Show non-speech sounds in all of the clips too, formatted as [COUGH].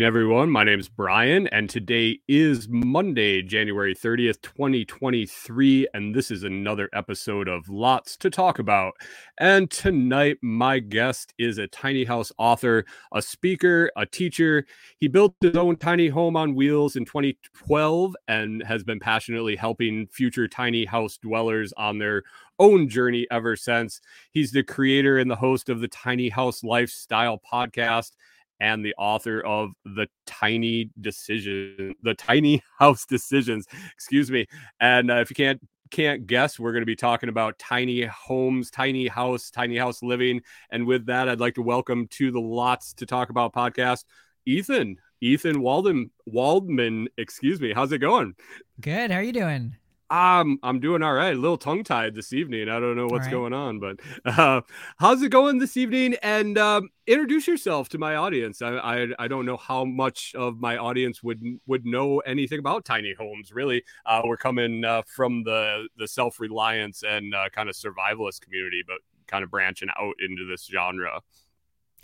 Evening, everyone. My name is Brian, and today is Monday, January 30th, 2023. And this is another episode of Lots to Talk About. And tonight, my guest is a tiny house author, a speaker, a teacher. He built his own tiny home on wheels in 2012 and has been passionately helping future tiny house dwellers on their own journey ever since. He's the creator and the host of the Tiny House Lifestyle podcast and the author of the tiny decision the tiny [LAUGHS] house decisions excuse me and uh, if you can't can't guess we're going to be talking about tiny homes tiny house tiny house living and with that i'd like to welcome to the lots to talk about podcast ethan ethan walden waldman excuse me how's it going Good. How are you doing? Um, I'm doing all right. A little tongue tied this evening. I don't know what's right. going on, but uh, how's it going this evening? And um, introduce yourself to my audience. I, I I don't know how much of my audience would would know anything about tiny homes. Really, uh, we're coming uh, from the the self reliance and uh, kind of survivalist community, but kind of branching out into this genre.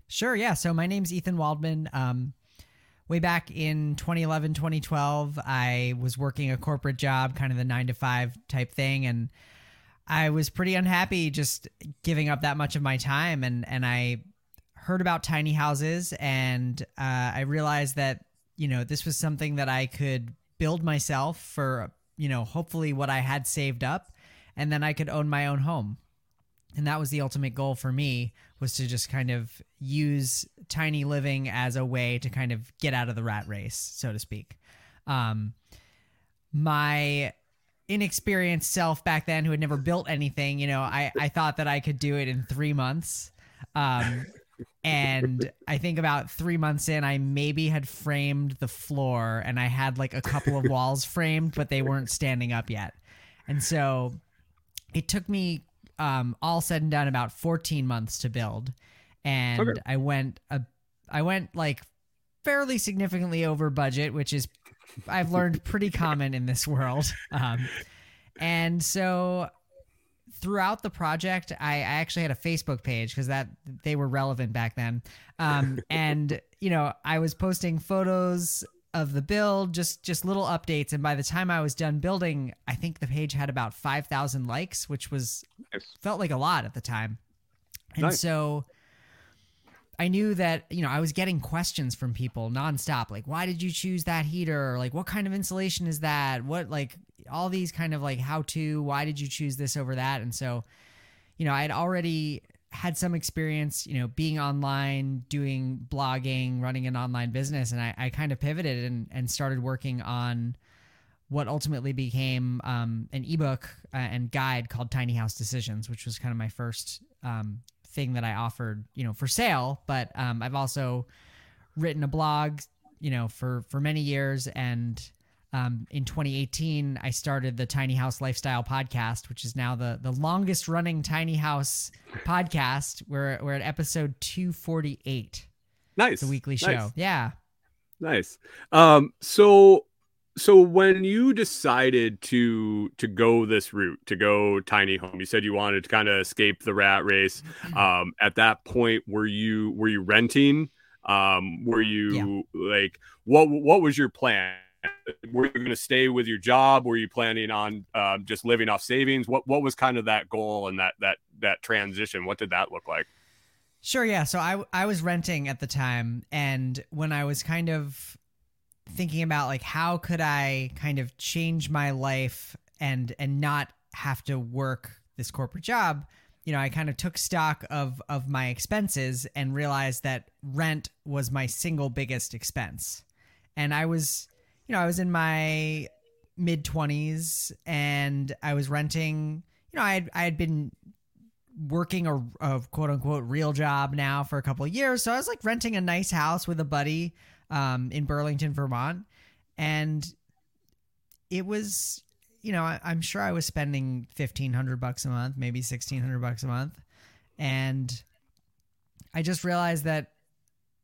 Sure. Yeah. So my name's Ethan Waldman. Um, way back in 2011, 2012, I was working a corporate job, kind of the nine to five type thing, and I was pretty unhappy just giving up that much of my time. And and I heard about tiny houses, and uh, I realized that you know this was something that I could build myself for you know hopefully what I had saved up, and then I could own my own home and that was the ultimate goal for me was to just kind of use tiny living as a way to kind of get out of the rat race so to speak. Um, my inexperienced self back then who had never built anything you know i, I thought that i could do it in three months. Um, and i think about three months in i maybe had framed the floor and i had like a couple of walls framed but they weren't standing up yet. And so it took me um, all said and done about 14 months to build. And Okay. i went a, i went like fairly significantly over budget which is i've learned [LAUGHS] pretty common in this world. Um, and so throughout the project I, I actually had a facebook page because that they were relevant back then. Um, and you know i was posting photos of the build just just little updates and by the time i was done building i think the page had about 5000 likes which was Nice. felt like a lot at the time and Nice. so I knew that, you know, I was getting questions from people nonstop. Like, why did you choose that heater? Or, like, what kind of insulation is that? What, like, all these kind of like how to, why did you choose this over that? And so, you know, I had already had some experience, you know, being online, doing blogging, running an online business. And I, I kind of pivoted and, and started working on what ultimately became um, an ebook uh, and guide called Tiny House Decisions, which was kind of my first um, thing that I offered, you know, for sale. But um, I've also written a blog, you know, for for many years, and um, in 2018, I started the Tiny House Lifestyle podcast, which is now the the longest running tiny house podcast. We're we're at episode 248. Nice. A weekly show. Nice. Yeah. Nice. Um, so so when you decided to to go this route, to go tiny home, you said you wanted to kind of escape the rat race. Um, at that point, were you were you renting? Um, were you like what what was your plan? Were you going to stay with your job? Were you planning on um, just living off savings? What what was kind of that goal and that that that transition? What did that look like? Sure, yeah. So I I was renting at the time and when I was kind of thinking about like how could I kind of change my life and and not have to work this corporate job, you know, I kind of took stock of of my expenses and realized that rent was my single biggest expense. And I was, you know, I was in my mid 20s and I was renting, you know, I had I had been working a, a quote unquote real job now for a couple years. So I was like renting a nice house with a buddy um, in Burlington, Vermont. And it was, you know, I, I'm sure I was spending 1500 bucks a month, maybe 1600 bucks a month. And I just realized that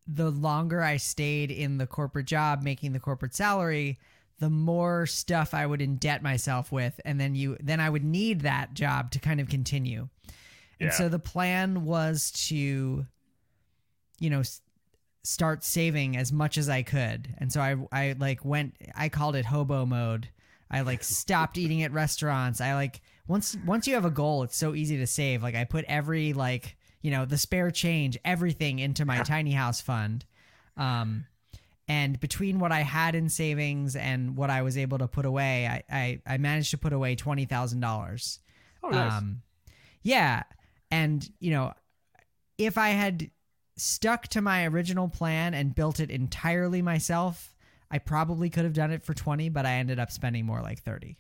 the longer I stayed in the corporate job making the corporate salary, the more stuff I would indebt myself with and then you then I would need that job to kind of continue. And Yeah. so the plan was to you know s- start saving as much as I could. And so I I like went I called it hobo mode. I like stopped eating at restaurants. I like once once you have a goal, it's so easy to save. Like I put every like, you know the spare change everything into my tiny house fund. Um, and between what i had in savings and what i was able to put away i i, I managed to put away $20000 oh, nice. um yeah. And you know if i had stuck to my original plan and built it entirely myself i probably could have done it for 20 but i ended up spending more like 30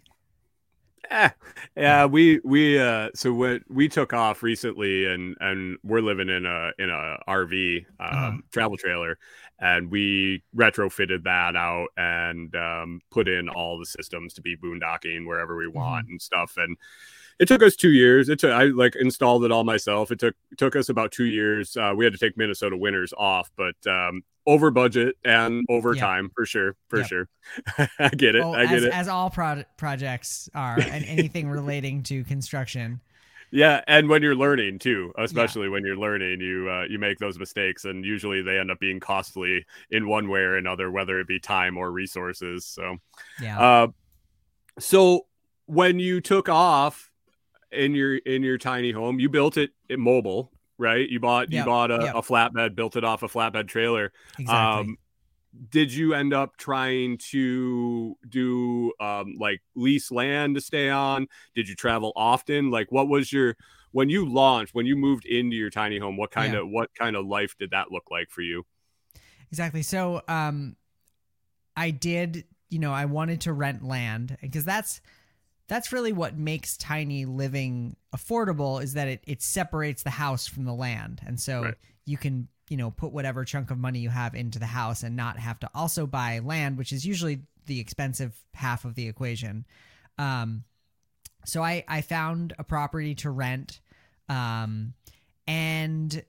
yeah, we we uh so when we took off recently and and we're living in a in a RV um Uh-huh. travel trailer and we retrofitted that out and um put in all the systems to be boondocking wherever we want and stuff and it took us two years. It took I like installed it all myself. It took it took us about two years. Uh, we had to take Minnesota winners off, but um, over budget and over Yeah. time for sure, for Yep. sure. [LAUGHS] I get it. Oh, I get as, it. as all pro- projects are, and anything relating to construction. [LAUGHS] Yeah, and when you're learning too, especially when you're learning, you uh, you make those mistakes, and usually they end up being costly in one way or another, whether it be time or resources. So, Yeah. uh, so when you took off in your in your tiny home, you built it in mobile, right? You bought Yep, you bought a, yep. a flatbed, built it off a flatbed trailer. exactly. Um, did you end up trying to do um, like lease land to stay on? Did you travel often? Like, what was your when you launched when you moved into your tiny home? What kind Yeah. of what kind of life did that look like for you? Exactly. So, um, I did, you know, I wanted to rent land because that's that's really what makes tiny living affordable is that it it separates the house from the land, and so Right. you can you know put whatever chunk of money you have into the house and not have to also buy land, which is usually the expensive half of the equation. Um, so I I found a property to rent, um, and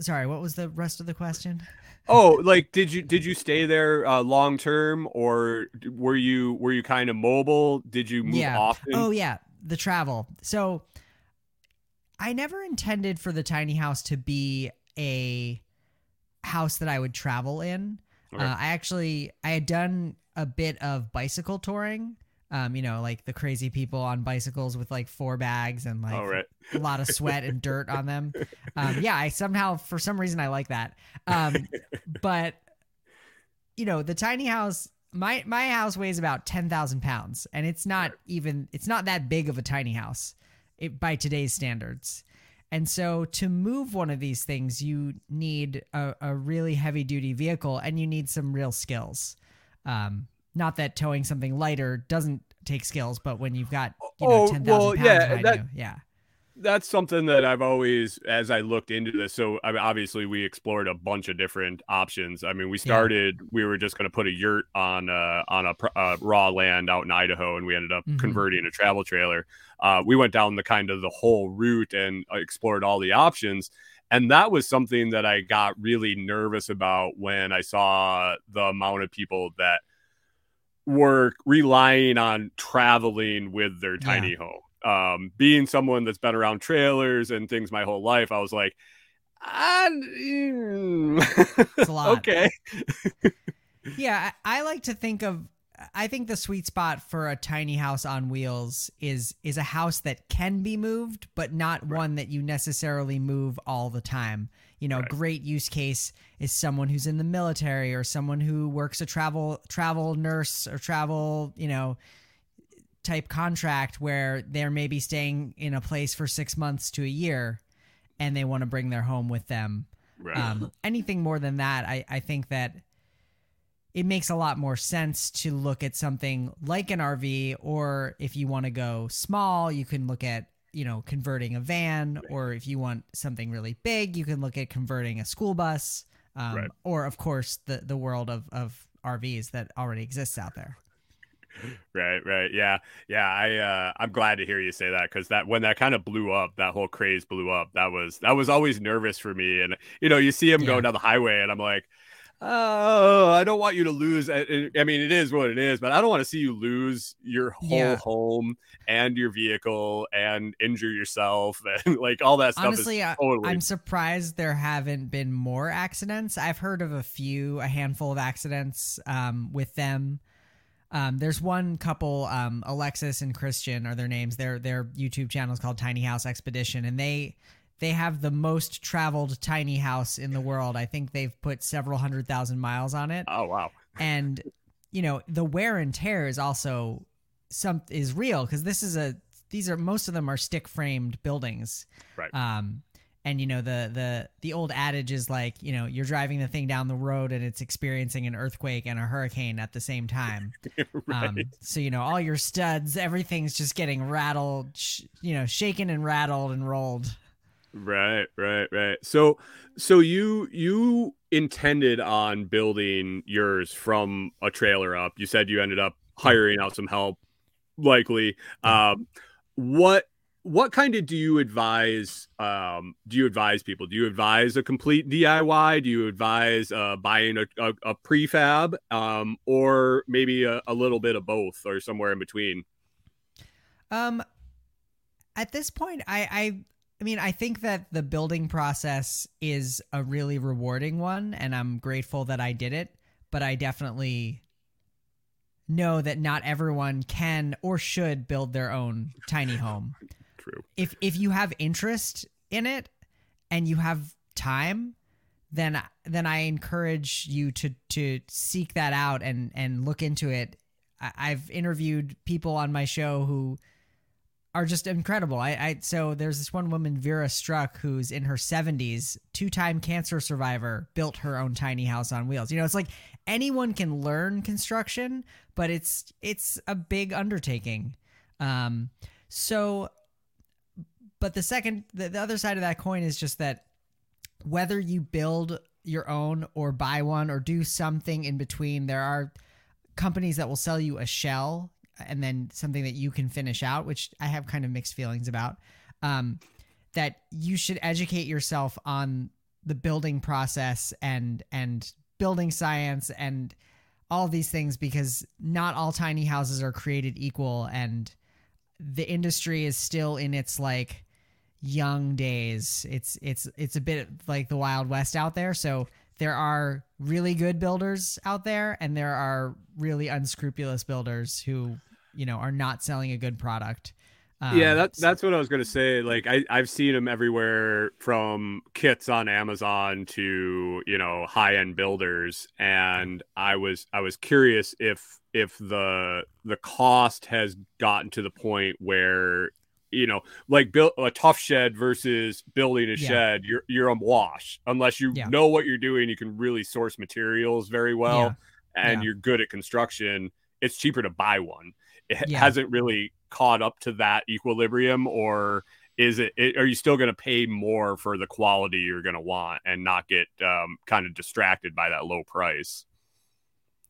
sorry, what was the rest of the question? Oh, like did you did you stay there uh, long term or were you were you kind of mobile? Did you move yeah. often? Oh yeah, the travel. So I never intended for the tiny house to be a house that I would travel in. Okay. Uh, I actually I had done a bit of bicycle touring. Um, you know, like the crazy people on bicycles with like four bags and like oh right. a lot of sweat and dirt on them. [LAUGHS] Um, yeah, I somehow, for some reason, I like that. Um, but you know, the tiny house, my my house weighs about ten thousand pounds, and it's not even it's not that big of a tiny house, it, by today's standards. And so, to move one of these things, you need a, a really heavy duty vehicle, and you need some real skills. Um, not that towing something lighter doesn't take skills, but when you've got you know Oh, ten thousand well, pounds yeah, behind that- you, yeah. that's something that I've always, as I looked into this. So, I mean, obviously, we explored a bunch of different options. I mean, we started, we were just going to put a yurt on uh, on a uh, raw land out in Idaho, and we ended up Mhm. converting a travel trailer. Uh, we went down the kind of the whole route and uh, explored all the options. And that was something that I got really nervous about when I saw the amount of people that were relying on traveling with their tiny home um being someone that's been around trailers and things my whole life i was like ah, mm. It's a [LAUGHS] lot. okay [LAUGHS] Yeah, I, I like to think of. I think the sweet spot for a tiny house on wheels is is a house that can be moved, but not one that you necessarily move all the time. You know, Right. great use case is someone who's in the military or someone who works a travel travel nurse or travel, you know, type contract where they're maybe staying in a place for six months to a year, and they want to bring their home with them. right Um, [LAUGHS] anything more than that, I, I think that it makes a lot more sense to look at something like an RV, or if you want to go small, you can look at you know converting a van, or if you want something really big, you can look at converting a school bus, um, Right. or of course the the world of of RVs that already exists out there. [LAUGHS] right right yeah yeah i uh i'm glad to hear you say that because that when that kind of blew up that whole craze blew up that was that was always nervous for me and you know you see him Yeah. going down the highway and i'm like oh i don't want you to lose i mean it is what it is but i don't want to see you lose your whole Yeah. home and your vehicle and injure yourself [LAUGHS] and like all that stuff Honestly, totally I'm surprised there haven't been more accidents. I've heard of a few, a handful of accidents um, with them. Um, there's one couple, um, Alexis and Christian are their names. Their their YouTube channel is called Tiny House Expedition, and they they have the most traveled tiny house in the world. I think they've put several hundred thousand miles on it, oh wow. And you know the wear and tear is also some is real because this is a these are most of them are stick framed buildings. Right. um and you know the the the old adage is like you know you're driving the thing down the road and it's experiencing an earthquake and a hurricane at the same time. [LAUGHS] Right. Um so you know all your studs everything's just getting rattled sh- you know shaken and rattled and rolled Right, right, right. So so you you intended on building yours from a trailer up. You said you ended up hiring out some help likely. Um what what kind of do you advise um do you advise people? Do you advise a complete DIY? Do you advise uh buying a, a, a prefab um or maybe a, a little bit of both or somewhere in between? Um, at this point, I, I, I mean, I think that the building process is a really rewarding one, and I'm grateful that I did it. But I definitely know that not everyone can or should build their own tiny home. [LAUGHS] True. If if you have interest in it and you have time, then then I encourage you to to seek that out and and look into it. I, I've interviewed people on my show who are just incredible. I, I so there's this one woman, Vera Struck, who's in her 70s, two-time cancer survivor, built her own tiny house on wheels. You know, it's like anyone can learn construction, but it's it's a big undertaking. Um, so, but the second, the, the other side of that coin is just that whether you build your own or buy one or do something in between, there are companies that will sell you a shell and then something that you can finish out, which I have kind of mixed feelings about. Um, that you should educate yourself on the building process and and building science and all these things because not all tiny houses are created equal and the industry is still in its like young days. It's it's it's a bit like the Wild West out there. So there are really good builders out there and there are really unscrupulous builders who, you know, are not selling a good product. yeah, Um, that, that's what I was gonna say. Like I, I've seen them everywhere from kits on Amazon to you know high end builders, and I was I was curious if if the the cost has gotten to the point where you know like build a Tuff Shed versus building a Yeah. shed, you're you're a wash unless you Yeah. know what you're doing. You can really source materials very well, and Yeah. you're good at construction. It's cheaper to buy one it Yeah. hasn't really caught up to that equilibrium or is it, it are you still going to pay more for the quality you're going to want and not get um, kind of distracted by that low price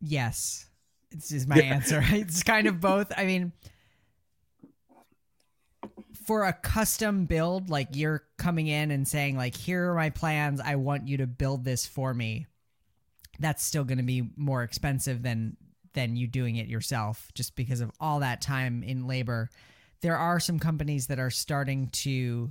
Yes. This is my answer. [LAUGHS] It's kind of both. I mean, for a custom build, like you're coming in and saying, like, here are my plans. I want you to build this for me. That's still going to be more expensive than than you doing it yourself, just because of all that time in labor. There are some companies that are starting to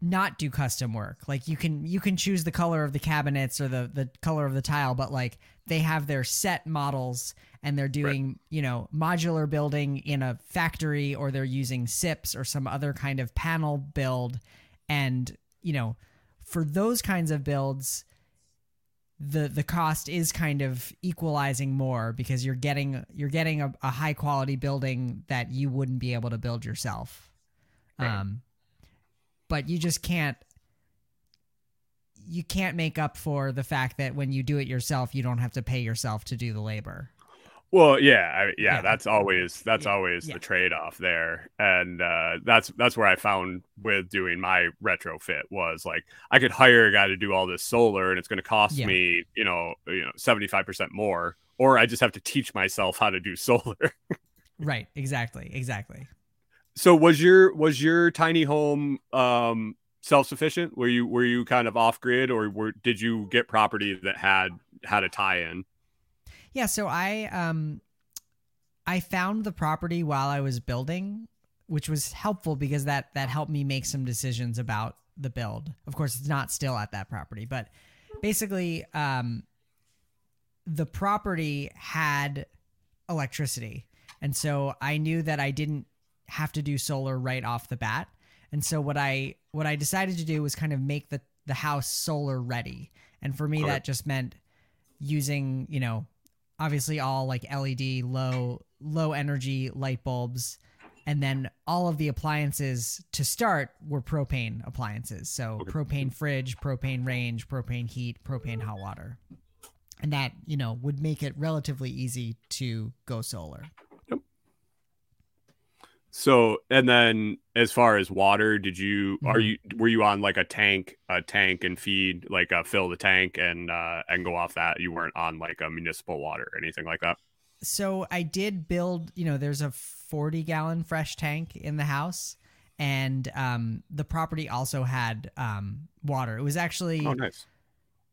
not do custom work. Like you can you can choose the color of the cabinets or the the color of the tile, but like they have their set models and they're doing, you know, modular building in a factory or they're using SIPs or some other kind of panel build and, you know, for those kinds of builds the the cost is kind of equalizing more because you're getting you're getting a, a high quality building that you wouldn't be able to build yourself. Right. Um but you just can't you can't make up for the fact that when you do it yourself you don't have to pay yourself to do the labor well yeah I, yeah, Yeah. that's always that's Yeah, always yeah. the trade-off there and uh, that's that's where i found with doing my retrofit was like i could hire a guy to do all this solar and it's going to cost me you know you know 75% more or I just have to teach myself how to do [LAUGHS] solar. right. Exactly. Exactly. So was your was your tiny home um self sufficient? Were you were you kind of off grid, or were did you get property that had had a tie in? Yeah. So I um I found the property while I was building, which was helpful because that that helped me make some decisions about the build. Of course, it's not still at that property, but basically, um, the property had electricity, and so I knew that I didn't have to do solar right off the bat. And so what I what I decided to do was kind of make the the house solar ready. And for me, Okay. that just meant using you know obviously all like LED low low energy light bulbs and then all of the appliances to start were propane appliances. So Okay. propane fridge propane range propane heat propane hot water. And that you know would make it relatively easy to go solar So and then as far as water, did you are Mhm. you were you on like a tank a tank and feed like uh, fill the tank and uh and go off that? You weren't on like a municipal water or anything like that. so i did build you know there's a 40 gallon fresh tank in the house and um, the property also had um, water it was actually Oh, nice.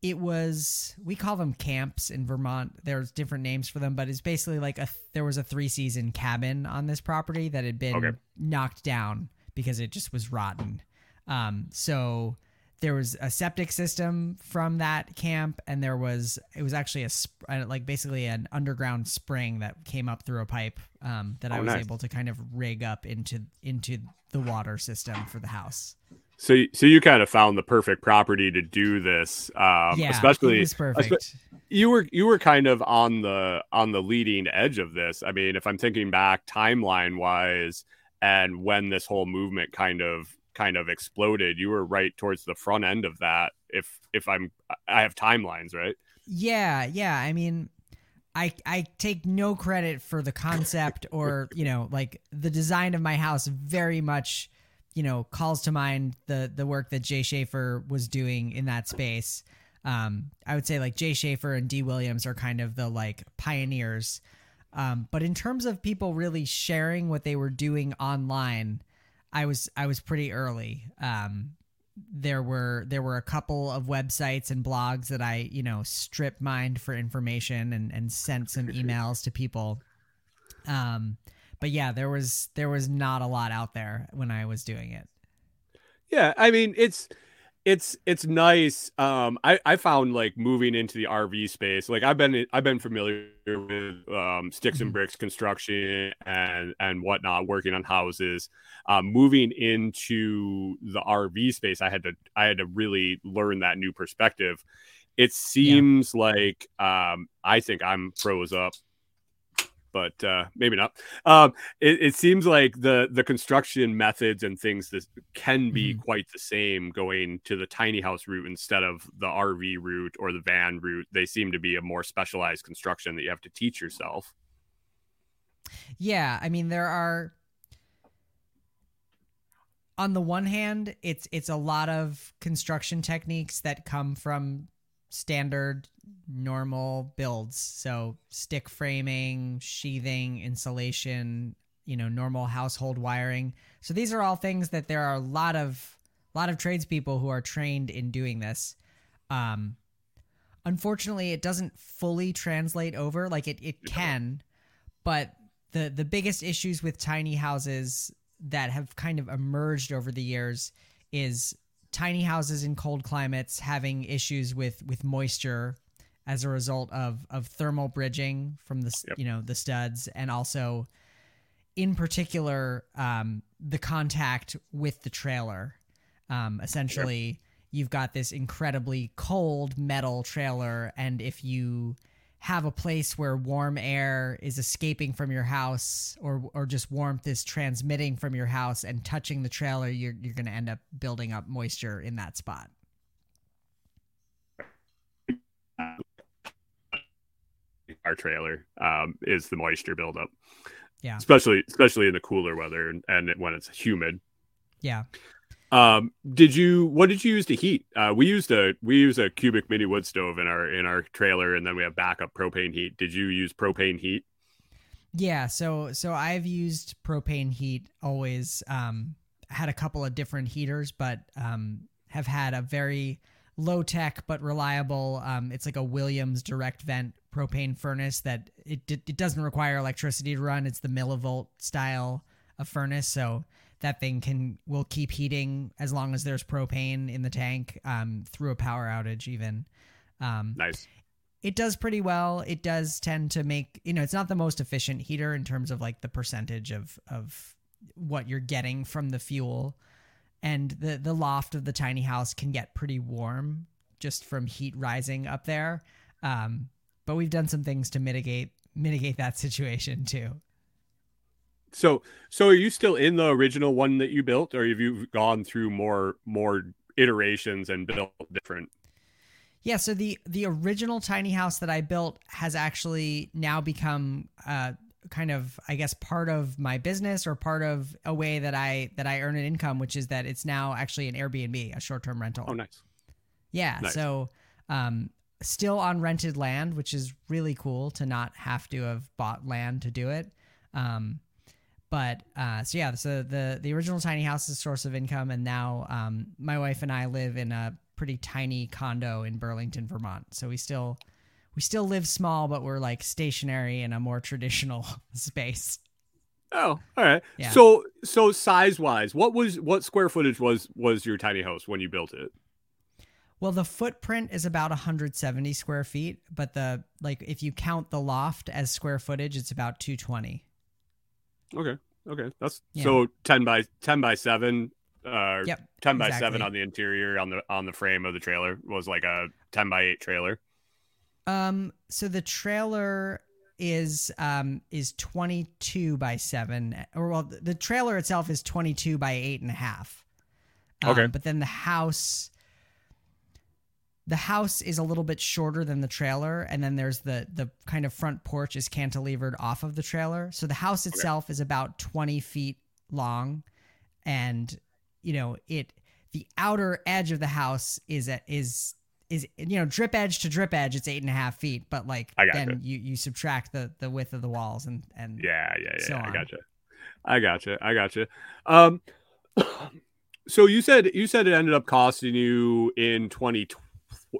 It was we call them camps in Vermont. There's different names for them, but it's basically like a there was a three season cabin on this property that had been Okay. knocked down because it just was rotten. Um, so there was a septic system from that camp, and there was it was actually a sp- uh, like basically an underground spring that came up through a pipe um, that I Oh, was nice. able to kind of rig up into into the water system for the house. So so you kind of found the perfect property to do this. Um yeah, especially it was perfect. you were you were kind of on the on the leading edge of this. I mean, if I'm thinking back timeline wise and when this whole movement kind of kind of exploded, you were right towards the front end of that. If if I'm I have timelines, right? Yeah, yeah. I mean, I I take no credit for the concept or you know like the design of my house. Very much, you know, calls to mind the the work that Jay Shafer was doing in that space. Um, I would say like Jay Shafer and Dee Williams are kind of the like pioneers. Um, but in terms of people really sharing what they were doing online, I was I was pretty early. Um, there were there were a couple of websites and blogs that I you know strip mined for information and and sent some [LAUGHS] emails to people. Um, but yeah, there was there was not a lot out there when I was doing it. Yeah, I mean it's it's it's nice. Um, I I found like moving into the RV space. Like I've been I've been familiar with um, sticks and Mhm. bricks construction and and whatnot, working on houses. Um, moving into the RV space, I had to I had to really learn that new perspective. It seems like um, I think I'm froze up but uh, maybe not. Um, it, it seems like the the construction methods and things that can be Mhm. quite the same going to the tiny house route instead of the RV route or the van route. They seem to be a more specialized construction that you have to teach yourself. Yeah, I mean there are on the one hand, it's it's a lot of construction techniques that come from standard normal builds. So stick framing, sheathing, insulation, you know, normal household wiring. So these are all things that there are a lot of a lot of tradespeople who are trained in doing this. Um unfortunately it doesn't fully translate over like it, it can but the the biggest issues with tiny houses that have kind of emerged over the years is tiny houses in cold climates having issues with with moisture as a result of of thermal bridging from the Yep. you know the studs and also in particular um, the contact with the trailer um, essentially you've got this incredibly cold metal trailer and if you have a place where warm air is escaping from your house or or just warmth is transmitting from your house and touching the trailer you're you're going to end up building up moisture in that spot. Our trailer um, is the moisture buildup. Yeah. especially especially in the cooler weather and, and when it's humid. Yeah. Um, did you what did you use to heat? Uh, we used a we use a cubic mini wood stove in our in our trailer, and then we have backup propane heat. Did you use propane heat? Yeah, so so I've used propane heat always. Um, had a couple of different heaters, but um, have had a very low tech but reliable. Um, it's like a Williams direct vent propane furnace that it it doesn't require electricity to run. It's the millivolt style of furnace, so that thing can will keep heating as long as there's propane in the tank um, through a power outage even. Um, Nice. it does pretty well. It does tend to make you know it's not the most efficient heater in terms of like the percentage of of what you're getting from the fuel, and the the loft of the tiny house can get pretty warm just from heat rising up there. Um, but we've done some things to mitigate mitigate that [LAUGHS] situation too. So so are you still in the original one that you built, or have you gone through more more iterations and built different? Yeah, so the the original tiny house that I built has actually now become uh, kind of I guess part of my business or part of a way that I that I earn an income, which is that it's now actually an Airbnb, a short term rental. Oh, nice. Yeah, Nice. so um, still on rented land, which is really cool to not have to have bought land to do it. Um, but uh, so yeah, so the the original tiny house is a source of income, and now um, my wife and I live in a pretty tiny condo in Burlington, Vermont. So we still we still live small, but we're like stationary in a more traditional [LAUGHS] space. Oh, all right. Yeah. So so size wise, what was what square footage was was your tiny house when you built it? Well, the footprint is about 170 square feet, but the like if you count the loft as square footage, it's about 220. Okay. Okay. That's Yeah. so 10 by 10 by 7 uh Yep. 10 by exactly. 7 on the interior on the on the frame of the trailer was like a 10 by 8 trailer. Um, so the trailer is um is 22 by 7 or well the trailer itself is 22 by eight and a half Um, Okay. but then the house the house is a little bit shorter than the trailer and then there's the the kind of front porch is cantilevered off of the trailer so the house itself is about 20 feet long and you know it the outer edge of the house is at is is you know drip edge to drip edge it's eight and a half feet but like then you you subtract the the width of the walls and and Yeah, yeah, yeah. So I gotcha. I gotcha. I gotcha. Um [COUGHS] so you said you said it ended up costing you in 20,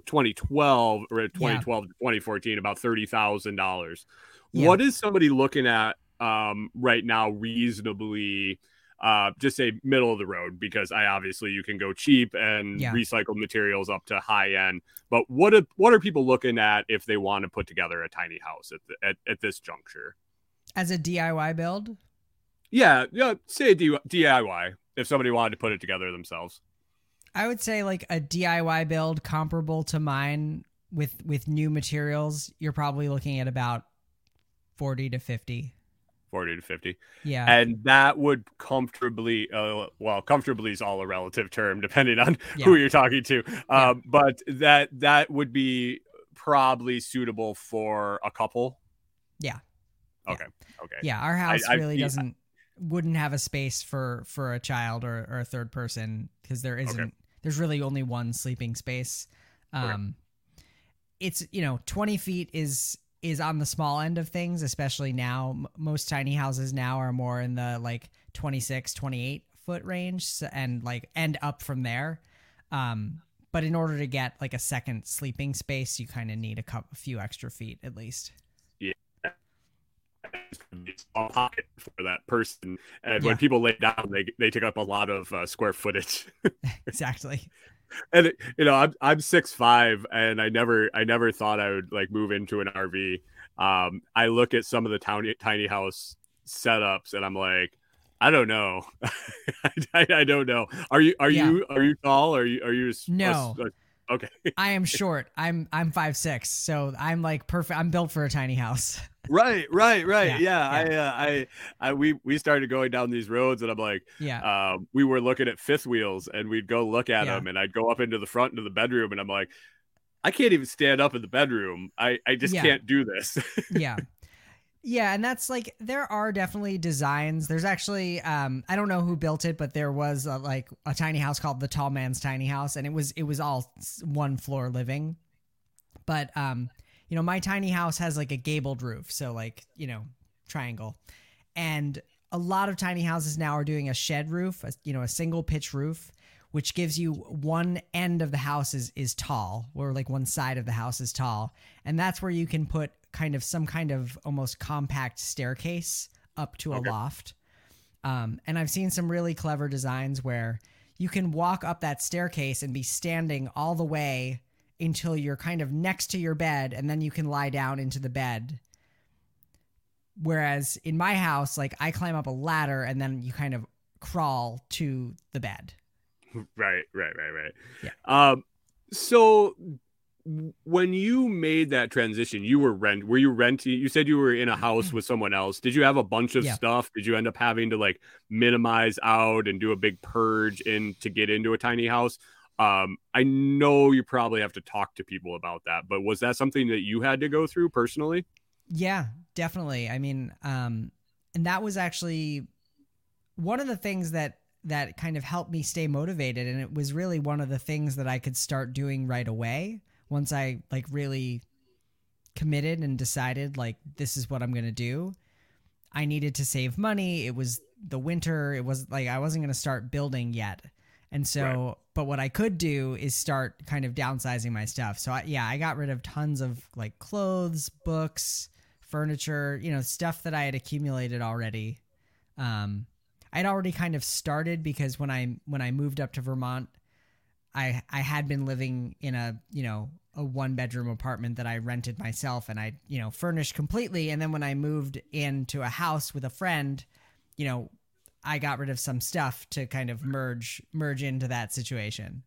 2012 or 2012 to 2014 about $30,000. Yeah. What is somebody looking at um right now reasonably uh just say middle of the road because I obviously you can go cheap and Yeah. recycled materials up to high end but what are, what are people looking at if they want to put together a tiny house at, the, at at this juncture? as a DIY build Yeah, yeah. Say DIY if somebody wanted to put it together themselves. I would say like a DIY build comparable to mine with with new materials you're probably looking at about 40 to 50 Forty to fifty, yeah and that would comfortably, uh, well, comfortably is all a relative term depending on Yeah. who you're talking to. Yeah. Um, but that that would be probably suitable for a couple. Yeah. Okay. Okay. yeah our house I- really yeah. doesn't wouldn't have a space for for a child or, or a third person because there isn't there's really only one sleeping space. Okay. um it's you know 20 feet is is on the small end of things especially now. M- most tiny houses now are more in the like 26 28 foot range and like end up from there. Um but in order to get like a second sleeping space you kind of need a couple a few extra feet at least It's a pocket for that person, and Yeah. when people lay down, they they take up a lot of uh, square footage. [LAUGHS] [LAUGHS] exactly and it, you know i'm i'm six five and i never i never thought i would like move into an rv um i look at some of the tiny tiny house setups and i'm like i don't know [LAUGHS] I, I don't know are you are Yeah. you are you tall are you are you a s- a No. a- okay [LAUGHS] I am short. I'm I'm five six, so I'm like perfect. I'm built for a tiny house. [LAUGHS] right right right Yeah, yeah, I, uh, I i we we started going down these roads and i'm like Yeah, uh, we were looking at fifth wheels and we'd go look at Yeah. them and I'd go up into the front into the bedroom and I'm like, I can't even stand up in the bedroom. I, I just Yeah. can't do this. [LAUGHS] yeah, Yeah, and that's like there are definitely designs. There's actually um I don't know who built it, but there was a, like a tiny house called the Tall Man's Tiny House and it was it was all one floor living. But um you know, my tiny house has like a gabled roof, so like, you know, triangle. And a lot of tiny houses now are doing a shed roof, a, you know, a single pitch roof, which gives you one end of the house is, is tall, or like one side of the house is tall. And that's where you can put kind of some kind of almost compact staircase up to a loft. Um, and I've seen some really clever designs where you can walk up that staircase and be standing all the way until you're kind of next to your bed, and then you can lie down into the bed. Whereas in my house, like I climb up a ladder and then you kind of crawl to the bed. [LAUGHS] Right, right, right, right. Yeah. Um, so when you made that transition, you were rent. Were you renting? You said you were in a house with someone else. Did you have a bunch of Yeah. stuff? Did you end up having to like minimize out and do a big purge in to get into a tiny house? Um, I know you probably have to talk to people about that, but was that something that you had to go through personally? Yeah, definitely. I mean, um, and that was actually one of the things that that kind of helped me stay motivated, and it was really one of the things that I could start doing right away once I like really committed and decided like this is what I'm gonna do. I needed to save money. It was the winter. It was like I wasn't gonna start building yet. And so, Right. but what I could do is start kind of downsizing my stuff. So, I, yeah, I got rid of tons of like clothes, books, furniture, you know, stuff that I had accumulated already. Um, I'd already kind of started because when I when I moved up to Vermont, I I had been living in a you know a one bedroom apartment that I rented myself and I you know furnished completely. And then when I moved into a house with a friend, you know, I got rid of some stuff to kind of merge merge into that situation.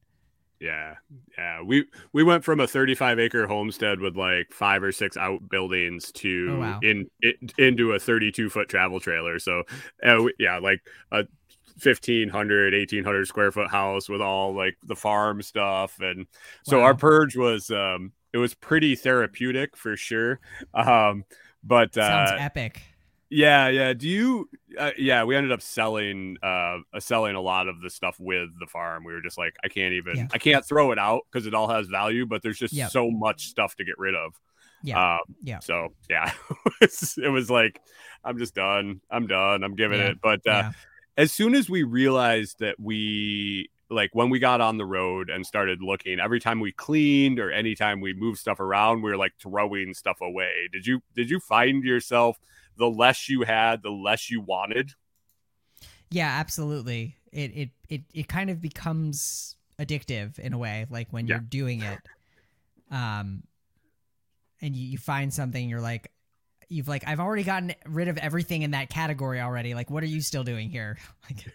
Yeah, yeah. We we went from a 35 acre homestead with like five or six outbuildings to Oh, wow. in, it, into a 32 foot travel trailer. So uh, we- yeah, like a 1500 1800 square foot house with all like the farm stuff and so Wow. our purge was um it was pretty therapeutic for sure um but Sounds uh epic. yeah, yeah. Do you? Uh, yeah, we ended up selling, uh, uh, selling a lot of the stuff with the farm. We were just like, I can't even, Yeah. I can't throw it out because it all has value, but there's just Yep. so much stuff to get rid of. Yeah. Um, Yeah. So yeah, [LAUGHS] it was like, I'm just done. I'm done. I'm giving Yeah. it. But uh, yeah. As soon as we realized that we like when we got on the road and started looking every time we cleaned or anytime we moved stuff around we were like throwing stuff away did you did you find yourself the less you had the less you wanted Yeah, absolutely. It it it it kind of becomes addictive in a way, like when Yeah. you're doing it. Um and you, you find something you're like you've like I've already gotten rid of everything in that category already. Like what are you still doing here? [LAUGHS] Like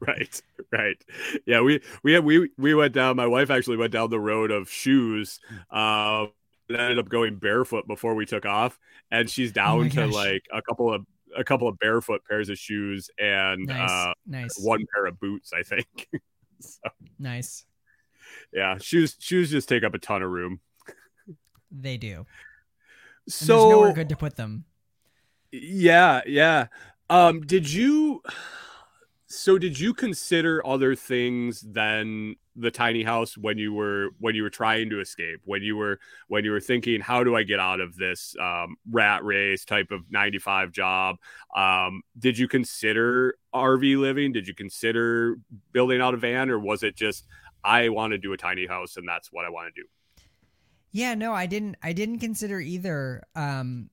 [LAUGHS] right right yeah we we had we we went down my wife actually went down the road of shoes uh and ended up going barefoot before we took off and she's Oh down to gosh. like a couple of a couple of barefoot pairs of shoes and nice. uh nice. one pair of boots i think [LAUGHS] so Nice. yeah shoes shoes just take up a ton of room They do. So there's nowhere good to put them. yeah yeah. Um did you so did you consider other things than the tiny house when you were when you were trying to escape when you were when you were thinking how do i get out of this um, rat race type of 95 job? Um, did you consider rv living? Did you consider building out a van? Or was it just i want to do a tiny house and that's what i want to do Yeah, no, I didn't I didn't consider either. Um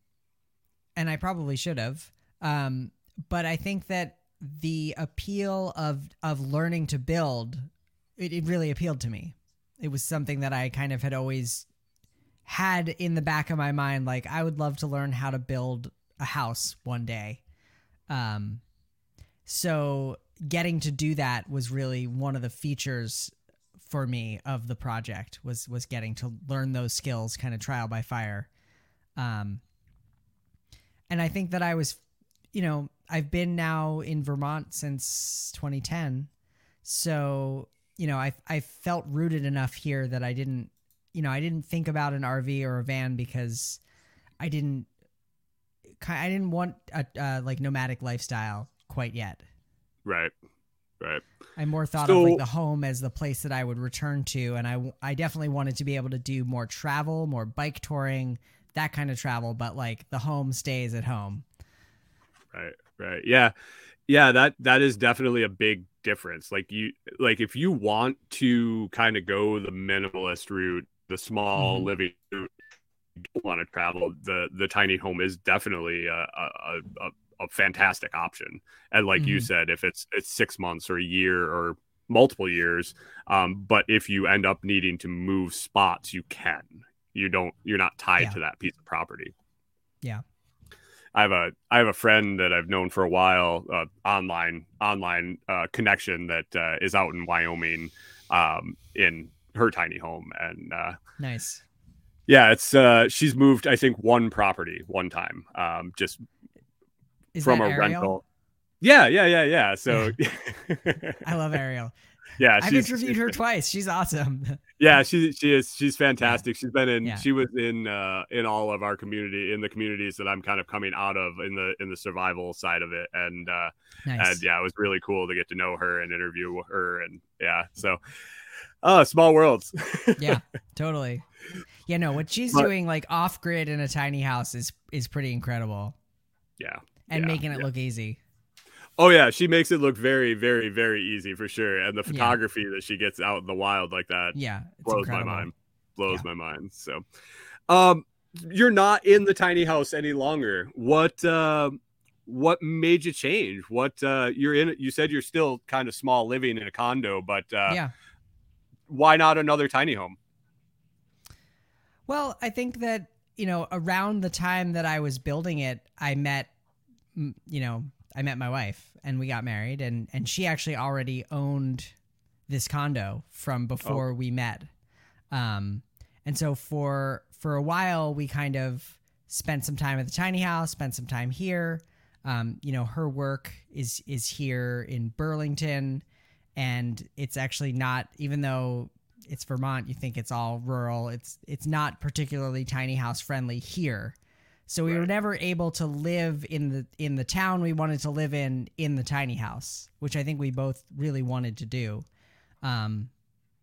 and I probably should have. Um but I think that the appeal of of learning to build it, it really appealed to me. It was something that I kind of had always had in the back of my mind like I would love to learn how to build a house one day. Um so getting to do that was really one of the features for me of the project was was getting to learn those skills kind of trial by fire um and i think that i was you know i've been now in vermont since 2010 so you know i i felt rooted enough here that i didn't you know i didn't think about an rv or a van because i didn't I didn't want a uh, like nomadic lifestyle quite yet. Right. Right. I more thought So- of like the home as the place that I would return to, and I I definitely wanted to be able to do more travel, more bike touring, that kind of travel. But like the home stays at home. Right. Right. Yeah. Yeah, that that is definitely a big difference. Like you like if you want to kind of go the minimalist route, the small Mhm. living route, you don't want to travel, the the tiny home is definitely a a, a, a fantastic option. And like you Mhm. said, if it's it's six months or a year or multiple years, um, but if you end up needing to move spots, you can. You don't you're not tied Yeah. to that piece of property. Yeah. I have a I have a friend that I've known for a while, uh, online online uh, connection that uh, is out in Wyoming, um, in her tiny home, and uh, Nice. yeah, it's uh, she's moved I think one property one time, um, just Is from a Ariel? rental. Yeah, yeah, yeah, yeah. So [LAUGHS] I love Ariel. yeah, I've interviewed her twice. She's awesome. [LAUGHS] Yeah, she she is she's fantastic. She's been in Yeah. she was in uh in all of our community in the communities that I'm kind of coming out of in the in the survival side of it and uh nice. and yeah, it was really cool to get to know her and interview her and yeah, so oh, small worlds. [LAUGHS] yeah, totally. Yeah, no, what she's But- doing like off grid in a tiny house is is pretty incredible yeah. And Yeah, making it yeah. look easy. Oh yeah, she makes it look very very very easy for sure and the Yeah. photography that she gets out in the wild like that Yeah, blows incredible. my mind. Blows my mind. So um you're not in the tiny house any longer. What uh what made you change? What uh you're in you said you're still kind of small living in a condo, but uh yeah. why not another tiny home? Well, I think that, you know, around the time that I was building it, I met you know, I met my wife and we got married and and she actually already owned this condo from before we met. Um and so for for a while we kind of spent some time at the tiny house, spent some time here. Um, you know, her work is is here in Burlington and it's actually not even though it's Vermont, you think it's all rural. It's it's not particularly tiny house friendly here. So we were never able to live in the in the town we wanted to live in in the tiny house, which I think we both really wanted to do. Um,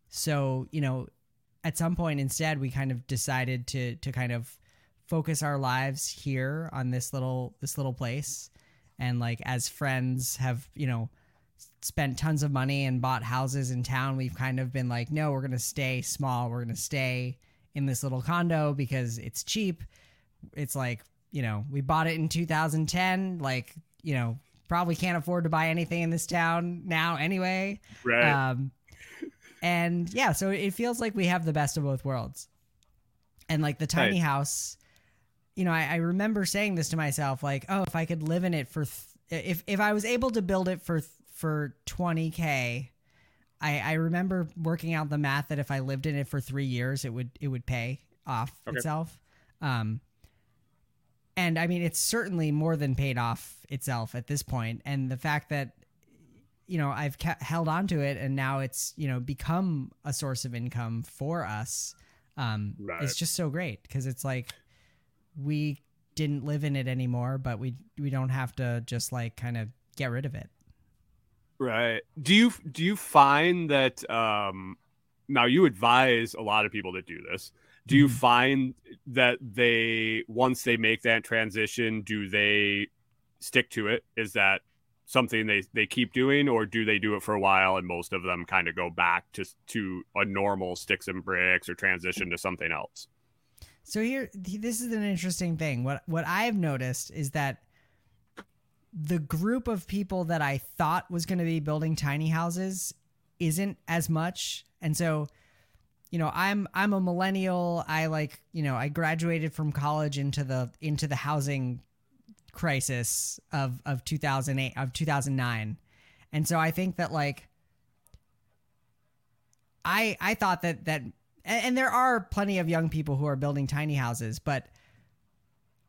so you know, at some point instead we kind of decided to to kind of focus our lives here on this little this little place, and like as friends have you know spent tons of money and bought houses in town, we've kind of been like, no, we're going to stay small. We're going to stay in this little condo because it's cheap. It's like, you know, we bought it in 2010. Like, you know, probably can't afford to buy anything in this town now anyway. Right. Um, and yeah, so it feels like we have the best of both worlds. And like the tiny Nice. house, you know, I, I remember saying this to myself, like, oh, if I could live in it for, th- if if I was able to build it for for 20k, I I remember working out the math that if I lived in it for three years, it would it would pay off Okay. itself. Um, and I mean, it's certainly more than paid off itself at this point. And the fact that you know I've kept, held on to it, and now it's you know become a source of income for us. Um, Right. It's just so great because it's like we didn't live in it anymore, but we we don't have to just like kind of get rid of it. Right. Do you do you find that um now you advise a lot of people that do this. Do you Mhm. find that they once they make that transition, do they stick to it? Is that something they they keep doing or do they do it for a while and most of them kind of go back to to a normal sticks and bricks or transition to something else? So here, this is an interesting thing. What what I've noticed is that the group of people that I thought was going to be building tiny houses isn't as much, and so you know i'm i'm a millennial i like you know i graduated from college into the into the housing crisis of of 2008 of 2009 and so i think that like i i thought that that and, there are plenty of young people who are building tiny houses but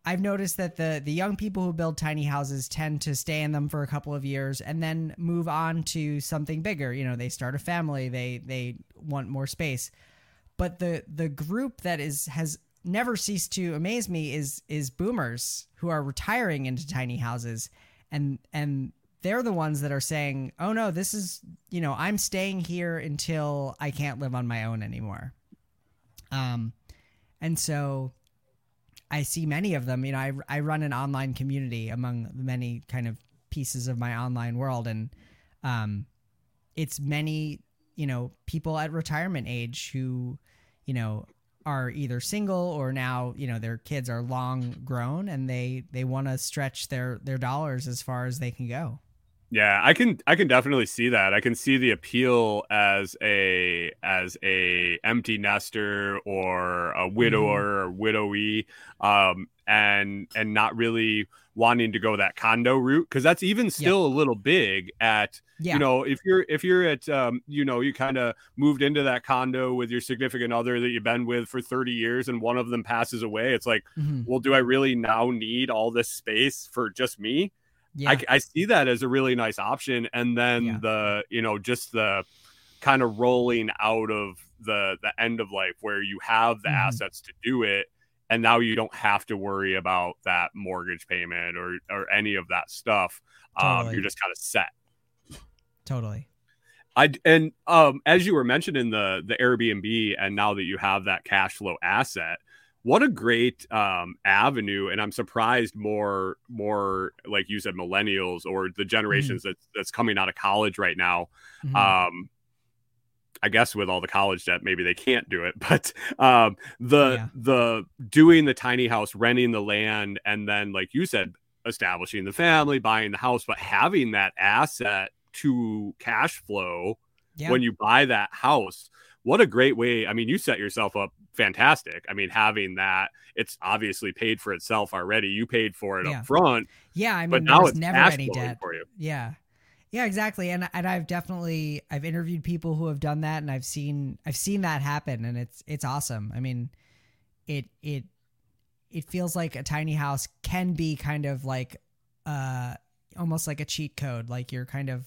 I've noticed that the the young people who build tiny houses tend to stay in them for a couple of years and then move on to something bigger. You know, they start a family, they they want more space. But the the group that is has never ceased to amaze me is is boomers who are retiring into tiny houses. And and they're the ones that are saying oh no this is you know i'm staying here until i can't live on my own anymore. Um and so i see many of them you know i, I run an online community among many kind of pieces of my online world. And um it's many you know people at retirement age who you know are either single or now you know their kids are long grown and they they want to stretch their their dollars as far as they can go yeah i can i can definitely see that i can see the appeal as a as a empty nester or a widower mm-hmm. or widowy um and and not really wanting to go that condo route because that's even still yep. a little big at yeah. you know if you're if you're at um you know you kind of moved into that condo with your significant other that you've been with for 30 years and one of them passes away it's like mm-hmm. well do i really now need all this space for just me yeah. I, I see that as a really nice option and then yeah. the you know just the kind of rolling out of the the end of life where you have the mm-hmm. assets to do it and now you don't have to worry about that mortgage payment or or any of that stuff. Um, totally. Um, you're just kind of set. Totally. I and um, as you were mentioning the the Airbnb, and now that you have that cash flow asset, what a great um, avenue! And I'm surprised more more like you said, millennials or the generations mm-hmm. that's that's coming out of college right now. Mm-hmm. Um, I guess with all the college debt, maybe they can't do it. [LAUGHS] But um, the yeah. the doing the tiny house, renting the land, and then like you said, establishing the family, buying the house, but having that asset to cash flow yeah. when you buy that house. What a great way! I mean, you set yourself up fantastic. I mean, having that, it's obviously paid for itself already. You paid for it yeah. up front. Yeah, I mean, but now it's never any debt for you. Yeah, yeah, exactly. And and I've definitely I've interviewed people who have done that and I've seen I've seen that happen and it's it's awesome. I mean, it it it feels like a tiny house can be kind of like uh almost like a cheat code, like you're kind of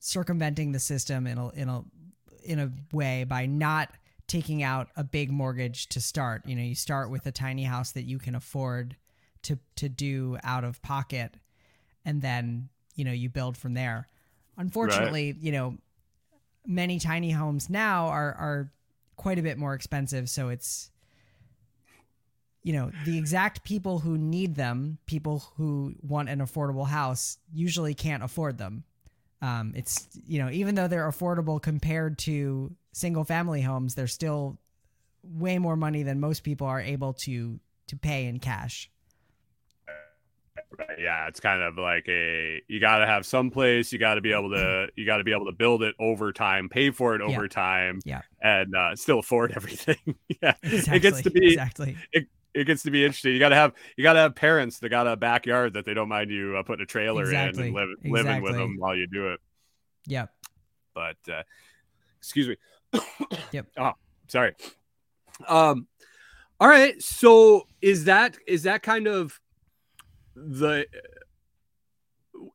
circumventing the system in a in a in a way by not taking out a big mortgage to start. You know, you start with a tiny house that you can afford to to do out of pocket and then you know you build from there. Unfortunately right. you know many tiny homes now are are quite a bit more expensive. So it's you know the exact people who need them people who want an affordable house usually can't afford them. Um, it's you know even though they're affordable compared to single family homes they're still way more money than most people are able to to pay in cash Right. Yeah, it's kind of like a you got to have some place. You got to be able to [CLEARS THROAT] you got to be able to build it over time, pay for it over yeah. time, yeah, and uh, still afford [LAUGHS] everything. [LAUGHS] yeah, exactly. it gets to be exactly. It, it gets to be interesting. You got to have you got to have parents that got a backyard that they don't mind you uh, putting a trailer exactly. in and live, exactly. living with them while you do it. Yep. But uh, excuse me. [COUGHS] yep. Oh, sorry. Um. All right. So is that is that kind of the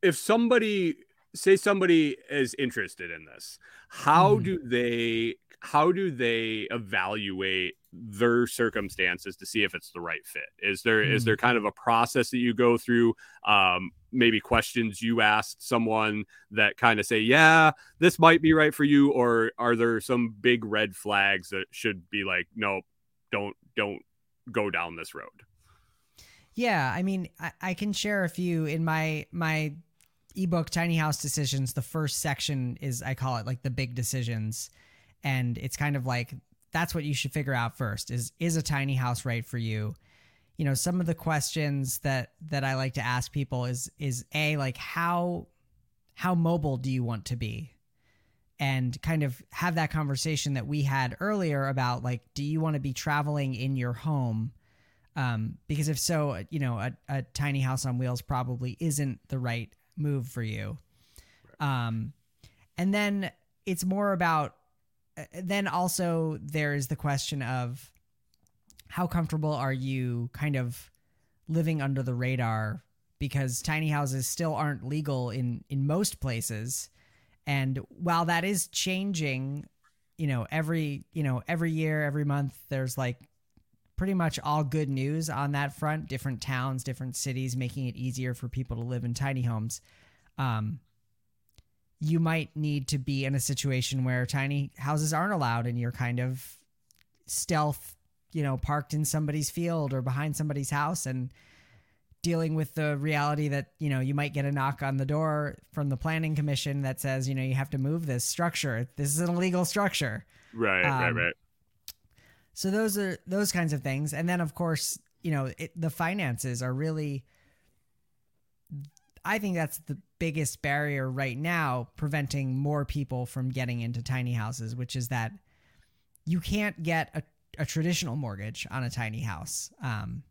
if somebody say somebody is interested in this how mm. do they how do they evaluate their circumstances to see if it's the right fit is there mm. is there kind of a process that you go through um, maybe questions you asked someone that kind of say yeah this might be right for you or are there some big red flags that should be like no don't don't go down this road yeah, I mean, I, I can share a few in my my ebook Tiny House Decisions. The first section is I call it like the big decisions, and it's kind of like that's what you should figure out first is is a tiny house right for you? You know some of the questions that that i like to ask people is is a like how how mobile do you want to be? And kind of have that conversation that we had earlier about like do you want to be traveling in your home um, because if so, you know, a, a tiny house on wheels probably isn't the right move for you. Um, and then it's more about, uh, then also there's the question of how comfortable are you kind of living under the radar because tiny houses still aren't legal in in most places and while that is changing you know every you know every year every month there's like pretty much all good news on that front. Different towns, different cities making it easier for people to live in tiny homes. Um, you might need to be in a situation where tiny houses aren't allowed and you're kind of stealth, you know, parked in somebody's field or behind somebody's house and dealing with the reality that, you know, you might get a knock on the door from the planning commission that says, you know, you have to move this structure. This is an illegal structure. Right, right, Um, right. So those are those kinds of things, and then of course, you know, it, the finances are really. I think that's the biggest barrier right now, preventing more people from getting into tiny houses, which is that you can't get a, a traditional mortgage on a tiny house. Um,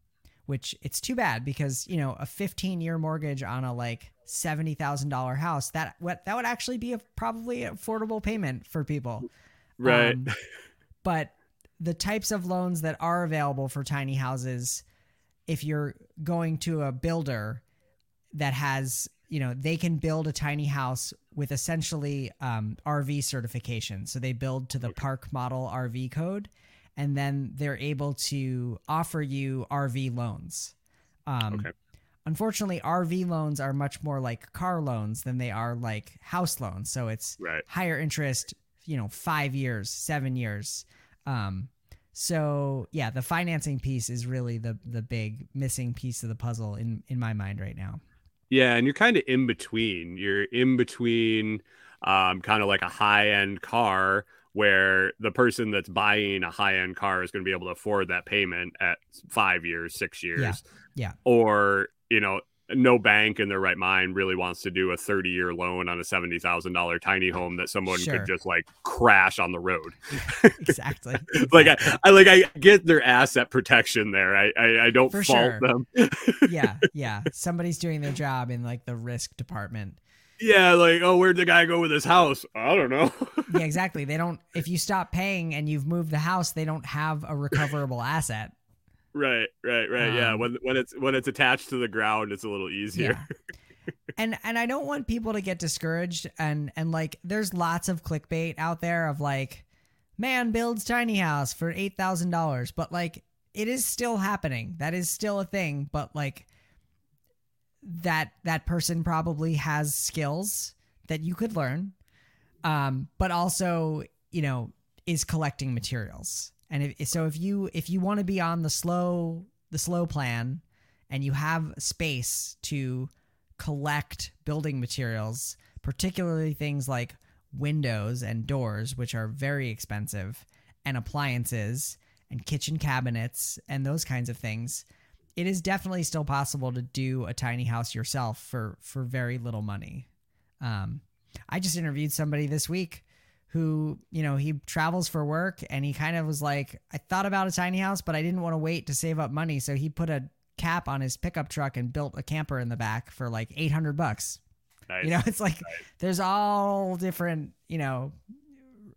which it's too bad because you know a 15 year mortgage on a like seventy thousand dollar house that what that would actually be a probably affordable payment for people. Right. Um, [LAUGHS] but the types of loans that are available for tiny houses, if you're going to a builder that has, you know, they can build a tiny house with essentially um, RV certification. So they build to the park model RV code, and then they're able to offer you RV loans. Um, Okay. Unfortunately, RV loans are much more like car loans than they are like house loans. So it's Right. higher interest, you know, five years, seven years. Um, so yeah, the financing piece is really the the big missing piece of the puzzle in in my mind right now. Yeah, and you're kind of in between. You're in between um, kind of like a high end car where the person that's buying a high end car is going to be able to afford that payment at five years, six years. yeah. Or, you know, no bank in their right mind really wants to do a 30 year loan on a $70,000 tiny home that someone Sure. could just like crash on the road. [LAUGHS] Exactly. [LAUGHS] like I, I like I get their asset protection there. I I, I don't For fault sure. them. yeah, [LAUGHS] yeah. Somebody's doing their job in like the risk department. Yeah, like, oh, where'd the guy go with his house? I don't know. Yeah, exactly. They don't. If you stop paying and you've moved the house, they don't have a recoverable asset. Right, right, right. yeah, Um, when when it's when it's attached to the ground, it's a little easier. Yeah. [LAUGHS] and and I don't want people to get discouraged and and like there's lots of clickbait out there of like man builds tiny house for $8,000 but like it is still happening. That is still a thing, but like that that person probably has skills that you could learn. Um but also, you know, is collecting materials. And if, so if you if you want to be on the slow the slow plan and you have space to collect building materials, particularly things like windows and doors, which are very expensive, and appliances and kitchen cabinets and those kinds of things, it is definitely still possible to do a tiny house yourself for for very little money. Um, I just interviewed somebody this week who, you know, he travels for work and he kind of was like, I thought about a tiny house, but I didn't want to wait to save up money. So he put a cap on his pickup truck and built a camper in the back for like 800 bucks. Nice. You know, it's like there's all different, you know,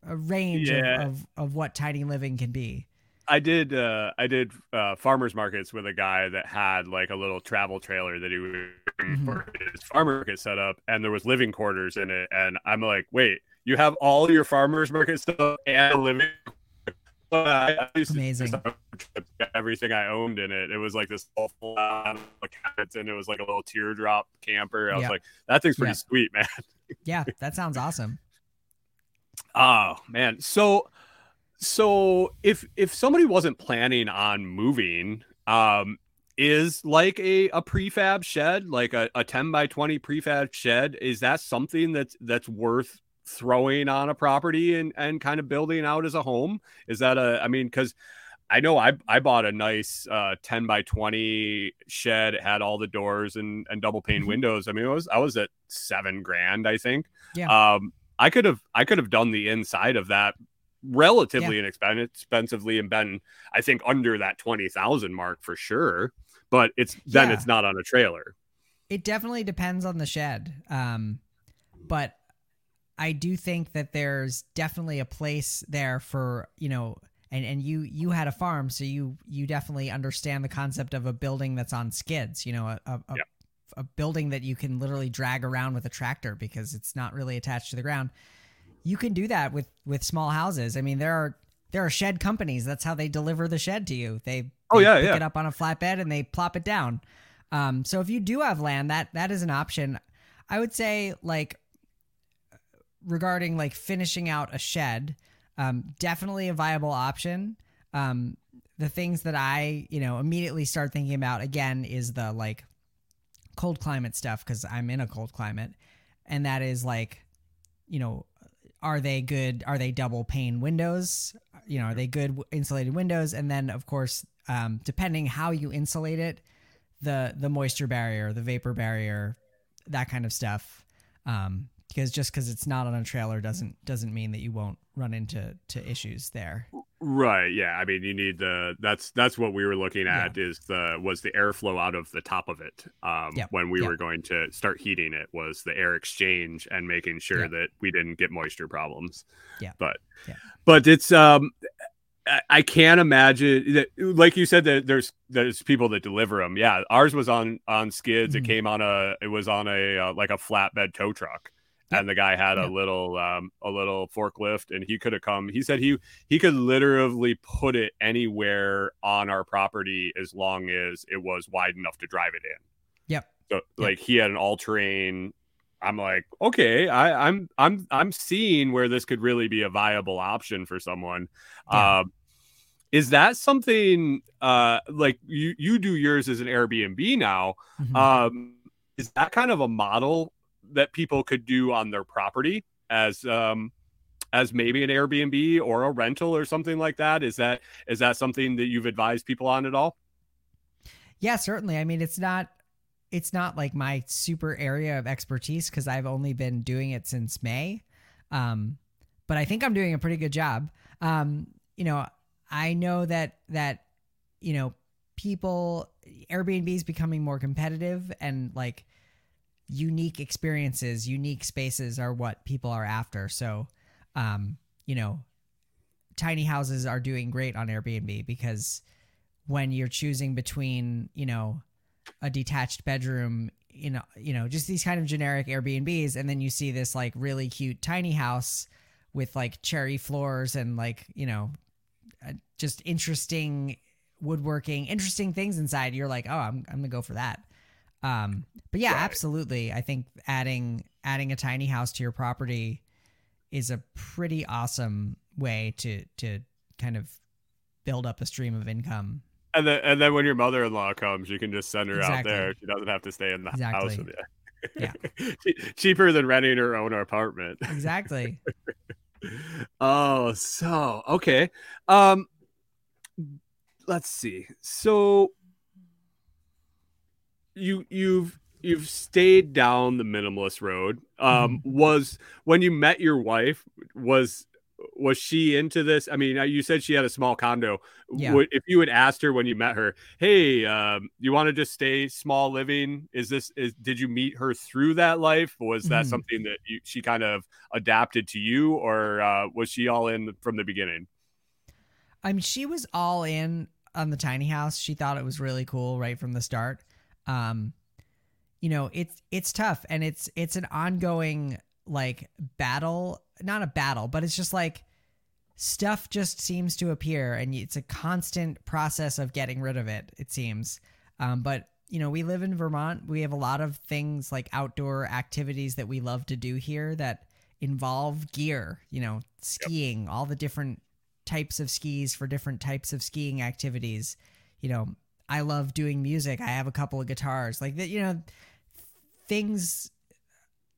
a range Yeah. of, of, of what tiny living can be. I did uh I did uh farmers markets with a guy that had like a little travel trailer that he would Mhm. for his farmer market set up and there was living quarters in it and I'm like, wait, you have all your farmers market stuff and a living Amazing. everything I owned in it. It was like this full on cabinets and it was like a little teardrop camper. I was Yeah. like, that thing's pretty Yeah. sweet, man. [LAUGHS] Yeah, that sounds awesome. Oh man. So so if if somebody wasn't planning on moving, um is like a, a prefab shed, like a, a 10 by 20 prefab shed, is that something that's that's worth throwing on a property and, and kind of building out as a home? Is that a I mean, because I know I I bought a nice uh 10 by 20 shed. It had all the doors and, and double pane Mhm. windows. I mean, it was I was at seven grand, I think. Yeah. Um I could have I could have done the inside of that relatively inexpensively and been I think under that twenty thousand mark for sure. But it's then Yeah. it's not on a trailer. It definitely depends on the shed. Um, but I do think that there's definitely a place there for, you know, and, and you you had a farm, so you you definitely understand the concept of a building that's on skids, you know, a a, a, Yeah. a building that you can literally drag around with a tractor because it's not really attached to the ground. You can do that with with small houses. I mean, there are there are shed companies. That's how they deliver the shed to you. They, Oh, yeah, pick yeah. it up on a flatbed and they plop it down. Um, so if you do have land, that that is an option. I would say like regarding like finishing out a shed, um, definitely a viable option. Um, the things that I you know immediately start thinking about again is the like cold climate stuff because I'm in a cold climate, and that is like you know are they good are they double pane windows? You know are they good insulated windows? And then of course um, depending how you insulate it the the moisture barrier the vapor barrier that kind of stuff. Um, because just because it's not on a trailer doesn't doesn't mean that you won't run into to issues there Right. Yeah. I mean, you need the that's that's what we were looking at is the was the airflow out of the top of it. Um, Yep, when we yep. were going to start heating it was the air exchange and making sure Yep. that we didn't get moisture problems. Yeah. But Yeah. but it's um I- can't imagine that like you said that there's there's people that deliver them. Yeah, ours was on on skids. Mhm. It came on a it was on a uh, like a flatbed tow truck. Yep. And the guy had Yep. a little um a little forklift and he could have come. He said he he could literally put it anywhere on our property as long as it was wide enough to drive it in. Yep. So like he had an all terrain. I'm like, okay, I, I'm I'm I'm seeing where this could really be a viable option for someone. Yeah. Um, is that something uh like you you do yours as an Airbnb now? Mhm. Um, is that kind of a model that people could do on their property as um as maybe an Airbnb or a rental or something like that? Is that is that something that you've advised people on at all? Yeah, certainly. I mean, it's not it's not like my super area of expertise because I've only been doing it since May. Um, but I think I'm doing a pretty good job. Um, you know, I know that that you know people Airbnb is becoming more competitive and like unique experiences, unique spaces are what people are after. So, um, you know, tiny houses are doing great on Airbnb because when you're choosing between, you know, a detached bedroom, you know, you know, just these kind of generic Airbnbs, and then you see this like really cute tiny house with like cherry floors and like, you know, uh, just interesting woodworking, interesting things inside. You're like, oh, I'm I'm gonna go for that. Um, but yeah, Right. absolutely. I think adding adding a tiny house to your property is a pretty awesome way to to kind of build up a stream of income. And then, and then when your mother in law comes, you can just send her out there. She doesn't have to stay in the house with you. Yeah. [LAUGHS] Cheaper than renting her own apartment. Exactly. [LAUGHS] Oh, so okay. Um let's see. So you you've you've stayed down the minimalist road. Um was when you met your wife was was she into this? I mean, you said she had a small condo. Yeah. Would, if you had asked her when you met her, "Hey, um, you want to just stay small living? Is this is did you meet her through that life? Was that Mhm. something that you, she kind of adapted to you, or uh, was she all in from the beginning?" I mean, she was all in on the tiny house. She thought it was really cool right from the start. Um, you know, it's it's tough and it's it's an ongoing like battle, not a battle, but it's just like stuff just seems to appear and it's a constant process of getting rid of it, it seems. Um, but you know, we live in Vermont. We have a lot of things like outdoor activities that we love to do here that involve gear, you know, skiing, all the different types of skis for different types of skiing activities. You know, I love doing music. I have a couple of guitars. Like that, you know, things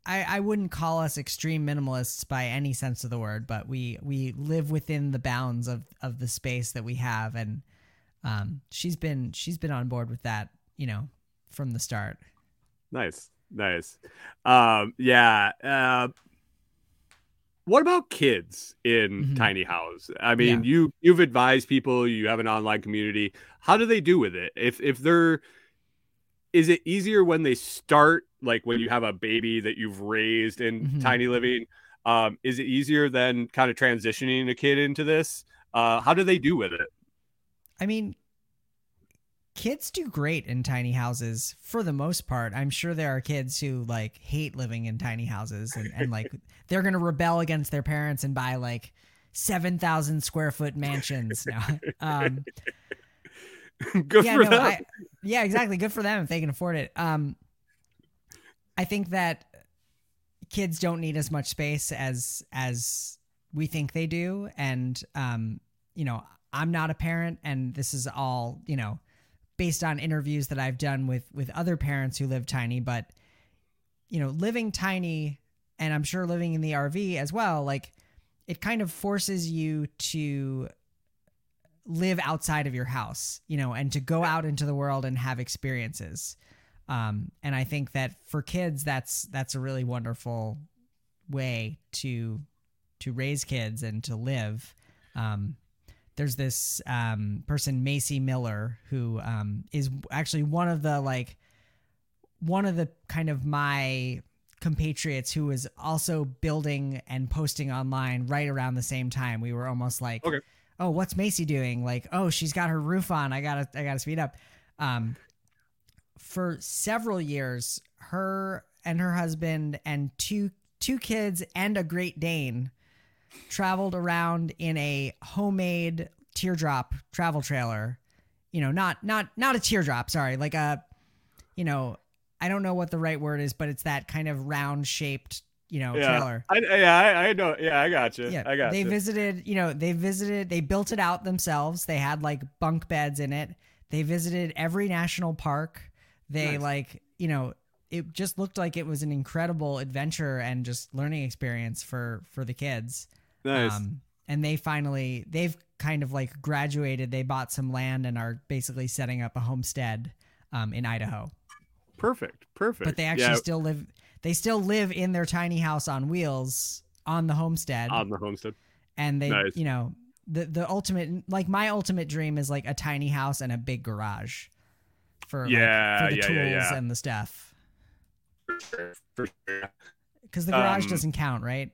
I, I wouldn't call us extreme minimalists by any sense of the word, but we we live within the bounds of of the space that we have and um she's been she's been on board with that, you know, from the start. Nice, nice. Um, yeah. Uh, what about kids in Mhm. tiny house? I mean, you you've advised people. You have an online community. How do they do with it? If if they're is it easier when they start like when you have a baby that you've raised in Mhm. tiny living um is it easier than kind of transitioning a kid into this uh how do they do with it I mean, kids do great in tiny houses for the most part. I'm sure there are kids who like hate living in tiny houses and, and like [LAUGHS] they're gonna rebel against their parents and buy like 7,000 square foot mansions now. Um, [LAUGHS] Good yeah, for no, them. I, yeah, exactly. Good for them if they can afford it. Um, I think that kids don't need as much space as as we think they do, and um, you know, I'm not a parent, and this is all you know, based on interviews that I've done with with other parents who live tiny, but you know, living tiny, and I'm sure living in the RV as well, like it kind of forces you to live outside of your house, you know, and to go out into the world and have experiences. Um, and I think that for kids, that's that's a really wonderful way to to raise kids and to live. Um, there's this um, person, Macy Miller, who um, is actually one of the like one of the kind of my compatriots who was also building and posting online right around the same time. We were almost like, Okay. oh, what's Macy doing? Like, oh, she's got her roof on. I gotta, I gotta speed up. Um, for several years, her and her husband and two two kids and a Great Dane traveled around in a homemade teardrop travel trailer. You know, not not not a teardrop. Sorry, like a, you know, I don't know what the right word is, but it's that kind of round shaped, you know, yeah. trailer. I, yeah, I, I know. Yeah, I got you. Yeah, I got they you. visited. You know, they visited. They built it out themselves. They had like bunk beds in it. They visited every national park. They Nice. like, you know, it just looked like it was an incredible adventure and just learning experience for for the kids. Nice. Um, and they finally they've kind of like graduated. They bought some land and are basically setting up a homestead um, in Idaho. perfect. Perfect. But they actually yeah, still live. They still live in their tiny house on wheels on the homestead on the homestead. and they Nice. you know the the ultimate like my ultimate dream is like a tiny house and a big garage for like, Yeah, for the yeah, tools yeah, and the stuff For sure. For sure. because the garage Um, doesn't count right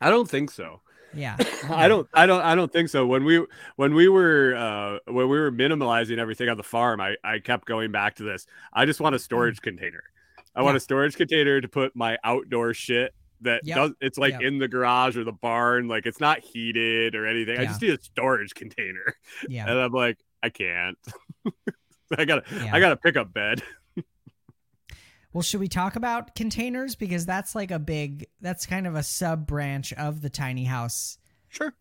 I don't think so. yeah [LAUGHS] I don't I don't I don't think so. When we when we were uh when we were minimalizing everything on the farm, I I kept going back to this. I just want a storage container. I want Mm. A storage container to put my outdoor shit that Yep. does it's like Yep. in the garage or the barn, like it's not heated or anything. I just need a storage container. yeah And I'm like, I can't. [LAUGHS] I gotta Yeah. I gotta pick up bed. [LAUGHS] well should we talk about containers because that's like a big that's kind of a sub branch of the tiny house Sure.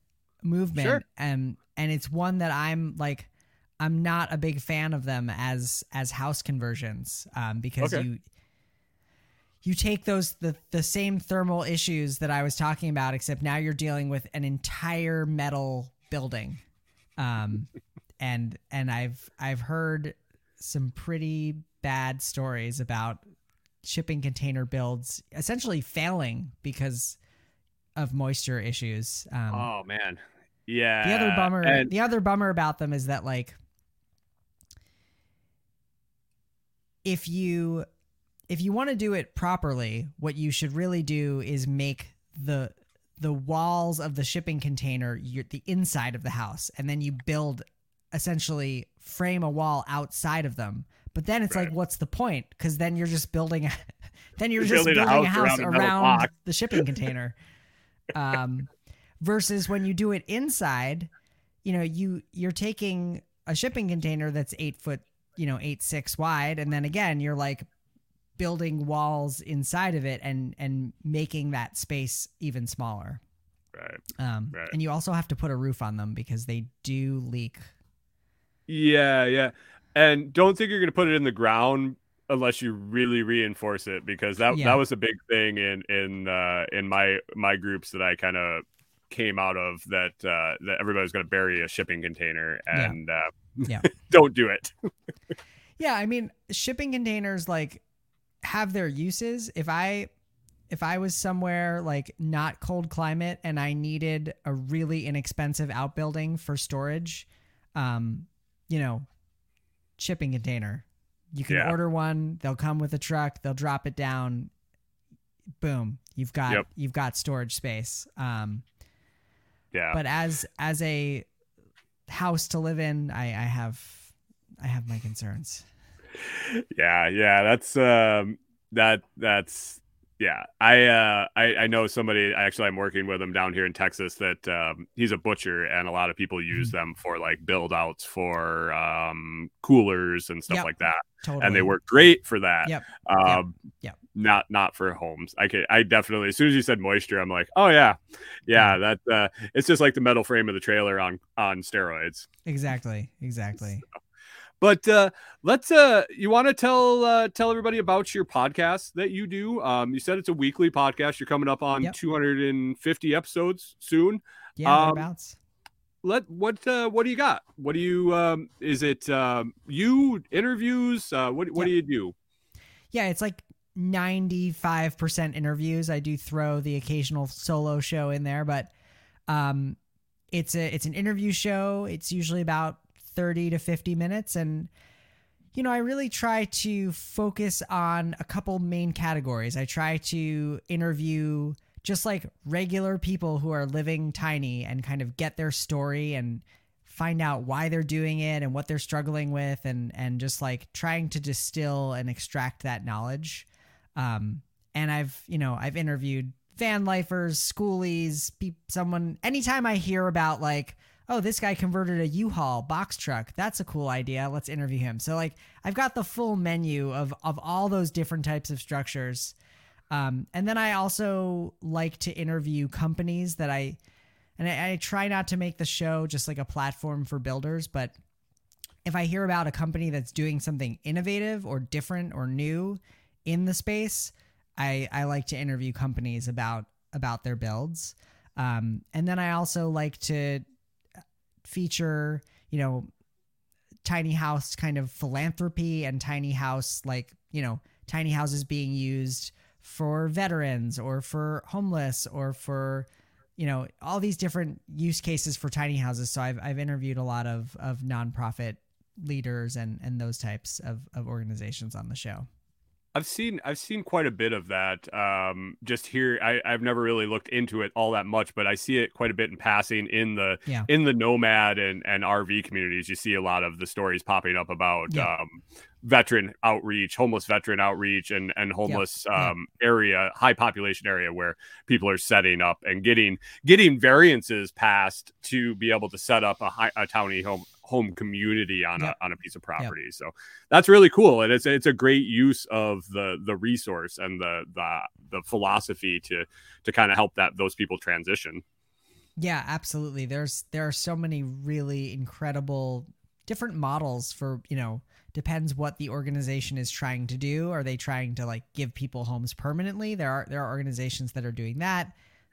movement Sure. and and it's one that i'm like i'm not a big fan of them as as house conversions um because Okay. you you take those the the same thermal issues that i was talking about except now you're dealing with an entire metal building um [LAUGHS] and and i've i've heard some pretty bad stories about shipping container builds essentially failing because of moisture issues um Oh man. Yeah. the other bummer and- the other bummer about them is that like if you if you want to do it properly what you should really do is make the the walls of the shipping container your, the inside of the house and then you build essentially frame a wall outside of them but then it's like what's the point because then you're just building a, [LAUGHS] then you're, You're just building a building a house house around around the shipping container um versus when you do it inside you know you you're taking a shipping container that's eight foot you know eight six wide and then again you're like building walls inside of it and and making that space even smaller right. um Right. and you also have to put a roof on them because they do leak Yeah, yeah. And don't think you're gonna put it in the ground unless you really reinforce it because that Yeah. that was a big thing in in uh in my my groups that I kind of came out of that uh that everybody was gonna bury a shipping container Yeah. and uh Yeah. [LAUGHS] don't do it. [LAUGHS] Yeah, I mean, shipping containers like have their uses. If I if I was somewhere like not cold climate and I needed a really inexpensive outbuilding for storage, um, you know, shipping container. You can Yeah. order one, they'll come with a truck, they'll drop it down. Boom, you've got Yep. you've got storage space. Um, Yeah. but as as a house to live in, I I have I have my concerns. [LAUGHS] yeah, yeah, that's um that that's Yeah, I uh, I, I know somebody. Actually, I'm working with him down here in Texas. That um, he's a butcher, and a lot of people use Mhm. them for like build outs for um, coolers and stuff Yep. like that, Totally. and they work great for that. Yep. Um, Yep. Not not for homes. I could. I definitely. As soon as you said moisture, I'm like, oh yeah, yeah. That uh, it's just like the metal frame of the trailer on on steroids. Exactly. Exactly. [LAUGHS] But uh, let's uh, you want to tell uh, tell everybody about your podcast that you do. Um, you said it's a weekly podcast. You're coming up on Yep. 250 episodes soon. Yeah. Um. Let what uh, what do you got? What do you um, is it um, you interviews? Uh, what what do you do? Yeah, it's like 95% interviews. I do throw the occasional solo show in there, but um it's a it's an interview show. It's usually about 30 to 50 minutes and you know, I really try to focus on a couple main categories. I try to interview just like regular people who are living tiny and kind of get their story and find out why they're doing it and what they're struggling with and and just like trying to distill and extract that knowledge um and i've you know i've interviewed van lifers schoolies pe- someone anytime i hear about like oh this guy converted a u-haul box truck. That's a cool idea. Let's interview him. So like i've got the full menu of of all those different types of structures. Um, and then i also like to interview companies that i and I, I try not to make the show just like a platform for builders but if i hear about a company that's doing something innovative or different or new in the space i i like to interview companies about about their builds. Um, and then i also like to feature you know tiny house kind of philanthropy and tiny house like you know tiny houses being used for veterans or for homeless or for you know all these different use cases for tiny houses. So i've, I've interviewed a lot of of nonprofit leaders and and those types of, of organizations on the show I've seen I've seen quite a bit of that. Um, just here, I, I've never really looked into it all that much, but I see it quite a bit in passing in the Yeah. in the nomad and, and RV communities. You see a lot of the stories popping up about Yeah. um, veteran outreach, homeless veteran outreach, and and homeless Yeah. um, area, high population area where people are setting up and getting getting variances passed to be able to set up a, high, a tiny home home community on Yep. a on a piece of property. So that's really cool, and it's it's a great use of the the resource and the the the philosophy to to kind of help that those people transition. Yeah, absolutely. There's there are so many really incredible different models for, you know, depends what the organization is trying to do. Are they trying to like give people homes permanently? There are there are organizations that are doing that.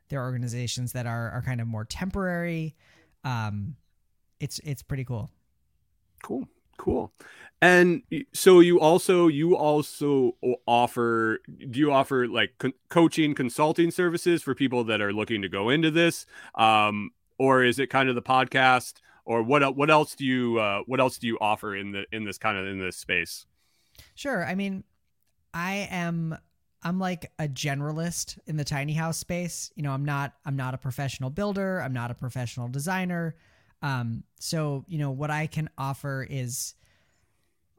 There are organizations that are are kind of more temporary. Um it's it's pretty cool. Cool, cool. And so you also you also offer do you offer like co- coaching consulting services for people that are looking to go into this um or is it kind of the podcast or what what else do you uh what else do you offer in the in this kind of in this space Sure. I mean, I am I'm like a generalist in the tiny house space. You know, I'm not I'm not a professional builder, I'm not a professional designer. Um so, you know, what I can offer is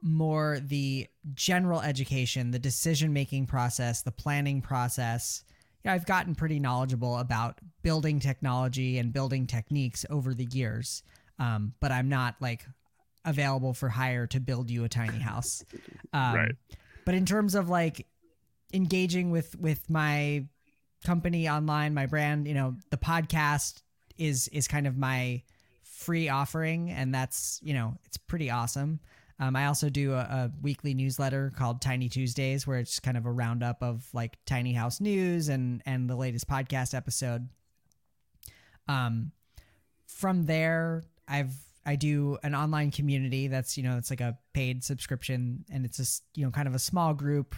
more the general education, the decision-making process, the planning process. You know, I've gotten pretty knowledgeable about building technology and building techniques over the years. Um, but I'm not like available for hire to build you a tiny house. [LAUGHS] Um, Right. But in terms of like engaging with with my company online, my brand, you know, the podcast is is kind of my free offering, and that's you know it's pretty awesome. Um, I also do a, a weekly newsletter called Tiny Tuesdays, where it's kind of a roundup of like tiny house news and and the latest podcast episode. Um, from there, I've I do an online community that's you know it's like a paid subscription, and it's just you know kind of a small group,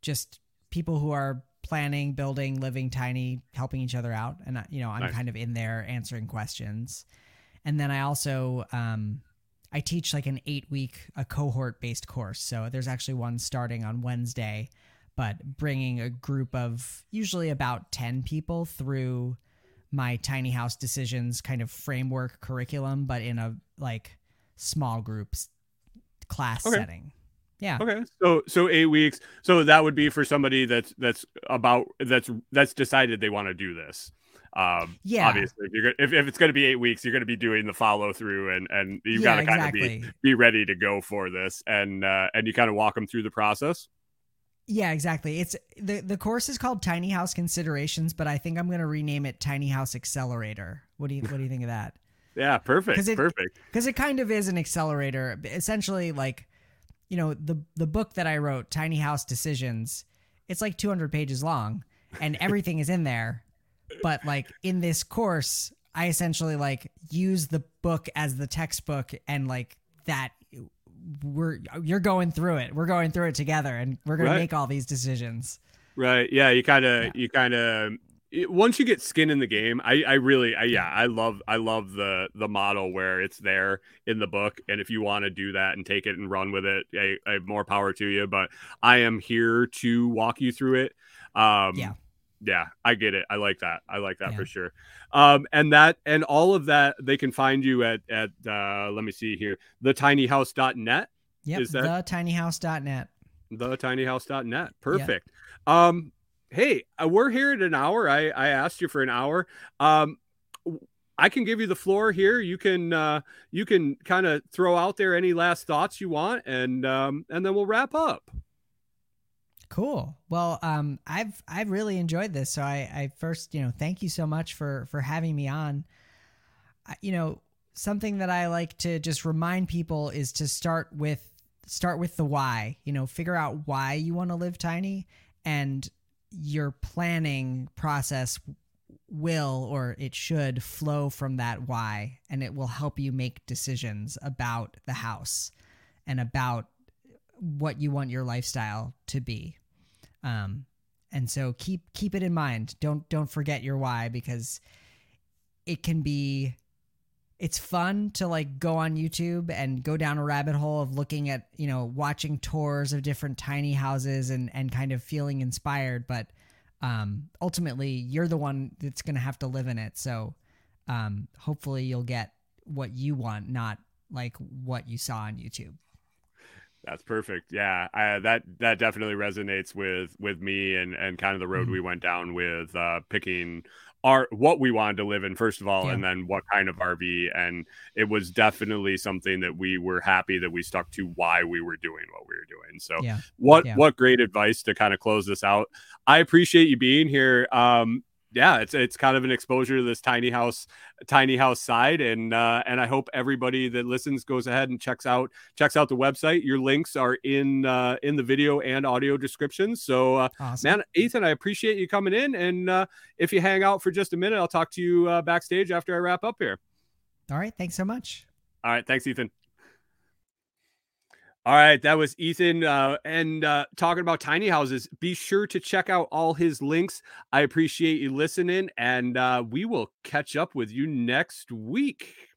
just people who are planning, building, living tiny, helping each other out, and I- you know I'm Nice. kind of in there answering questions, and then I also um, I teach like an eight week a cohort based course. So there's actually one starting on Wednesday, but bringing a group of usually about 10 people through my tiny house decisions kind of framework curriculum, but in a like small groups class Okay. setting. Yeah. Okay. So so eight weeks. So that would be for somebody that's that's about that's that's decided they want to do this. Um, Yeah. Obviously, if you're gonna, if, if it's going to be eight weeks, you're going to be doing the follow through, and and you Yeah, got to kind of exactly. be be ready to go for this, and uh, and you kind of walk them through the process. Yeah, exactly. It's the the course is called Tiny House Considerations, but I think I'm going to rename it Tiny House Accelerator. What do you what do you think of that? Yeah. Perfect. 'Cause it- perfect. because it kind of is an accelerator essentially like you know the the book that i wrote tiny house decisions it's like 200 pages long and everything is in there but like in this course i essentially like use the book as the textbook and like that we're you're going through it we're going through it together and we're gonna Right. make all these decisions Right. Yeah. You kind of, Yeah. you kind of, once you get skin in the game, I, I really, I, yeah, I love, I love the, the model where it's there in the book. And if you want to do that and take it and run with it, I, I have more power to you, but I am here to walk you through it. Um, Yeah. Yeah, I get it. I like that. I like that Yeah. for sure. Um, and that and all of that they can find you at at uh, let me see here, the thetinyhouse.net. yep Is that- thetinyhouse.net thetinyhouse.net. Perfect. Um, hey, uh, we're here at an hour. I, I asked you for an hour. Um, I can give you the floor here. You can uh, you can kind of throw out there any last thoughts you want, and um, and then we'll wrap up. Cool. Well, um, I've I've really enjoyed this. So I, I first, you know, thank you so much for for having me on. I, you know, something that I like to just remind people is to start with start with the why. You know, figure out why you want to live tiny, and your planning process will or it should flow from that why, and it will help you make decisions about the house and about what you want your lifestyle to be um and so keep keep it in mind. Don't don't forget your why because it can be it's fun to like go on youtube and go down a rabbit hole of looking at you know watching tours of different tiny houses and and kind of feeling inspired. But um ultimately you're the one that's going to have to live in it. So um hopefully you'll get what you want not like what you saw on youtube That's perfect. Yeah, I, that that definitely resonates with with me and and kind of the road Mhm. we went down with uh, picking our what we wanted to live in first of all, Yeah. and then what kind of RV. And it was definitely something that we were happy that we stuck to why we were doing what we were doing. So yeah what Yeah. what great advice to kind of close this out. I appreciate you being here. Um, yeah, it's it's kind of an exposure to this tiny house tiny house side, and uh, and I hope everybody that listens goes ahead and checks out checks out the website. Your links are in uh, in the video and audio descriptions. So, uh, awesome man, Ethan, I appreciate you coming in, and uh, if you hang out for just a minute, I'll talk to you uh, backstage after I wrap up here. all right thanks so much All right. Thanks, Ethan. All right. That was Ethan. Uh, and uh, talking about tiny houses, be sure to check out all his links. I appreciate you listening, and uh, we will catch up with you next week.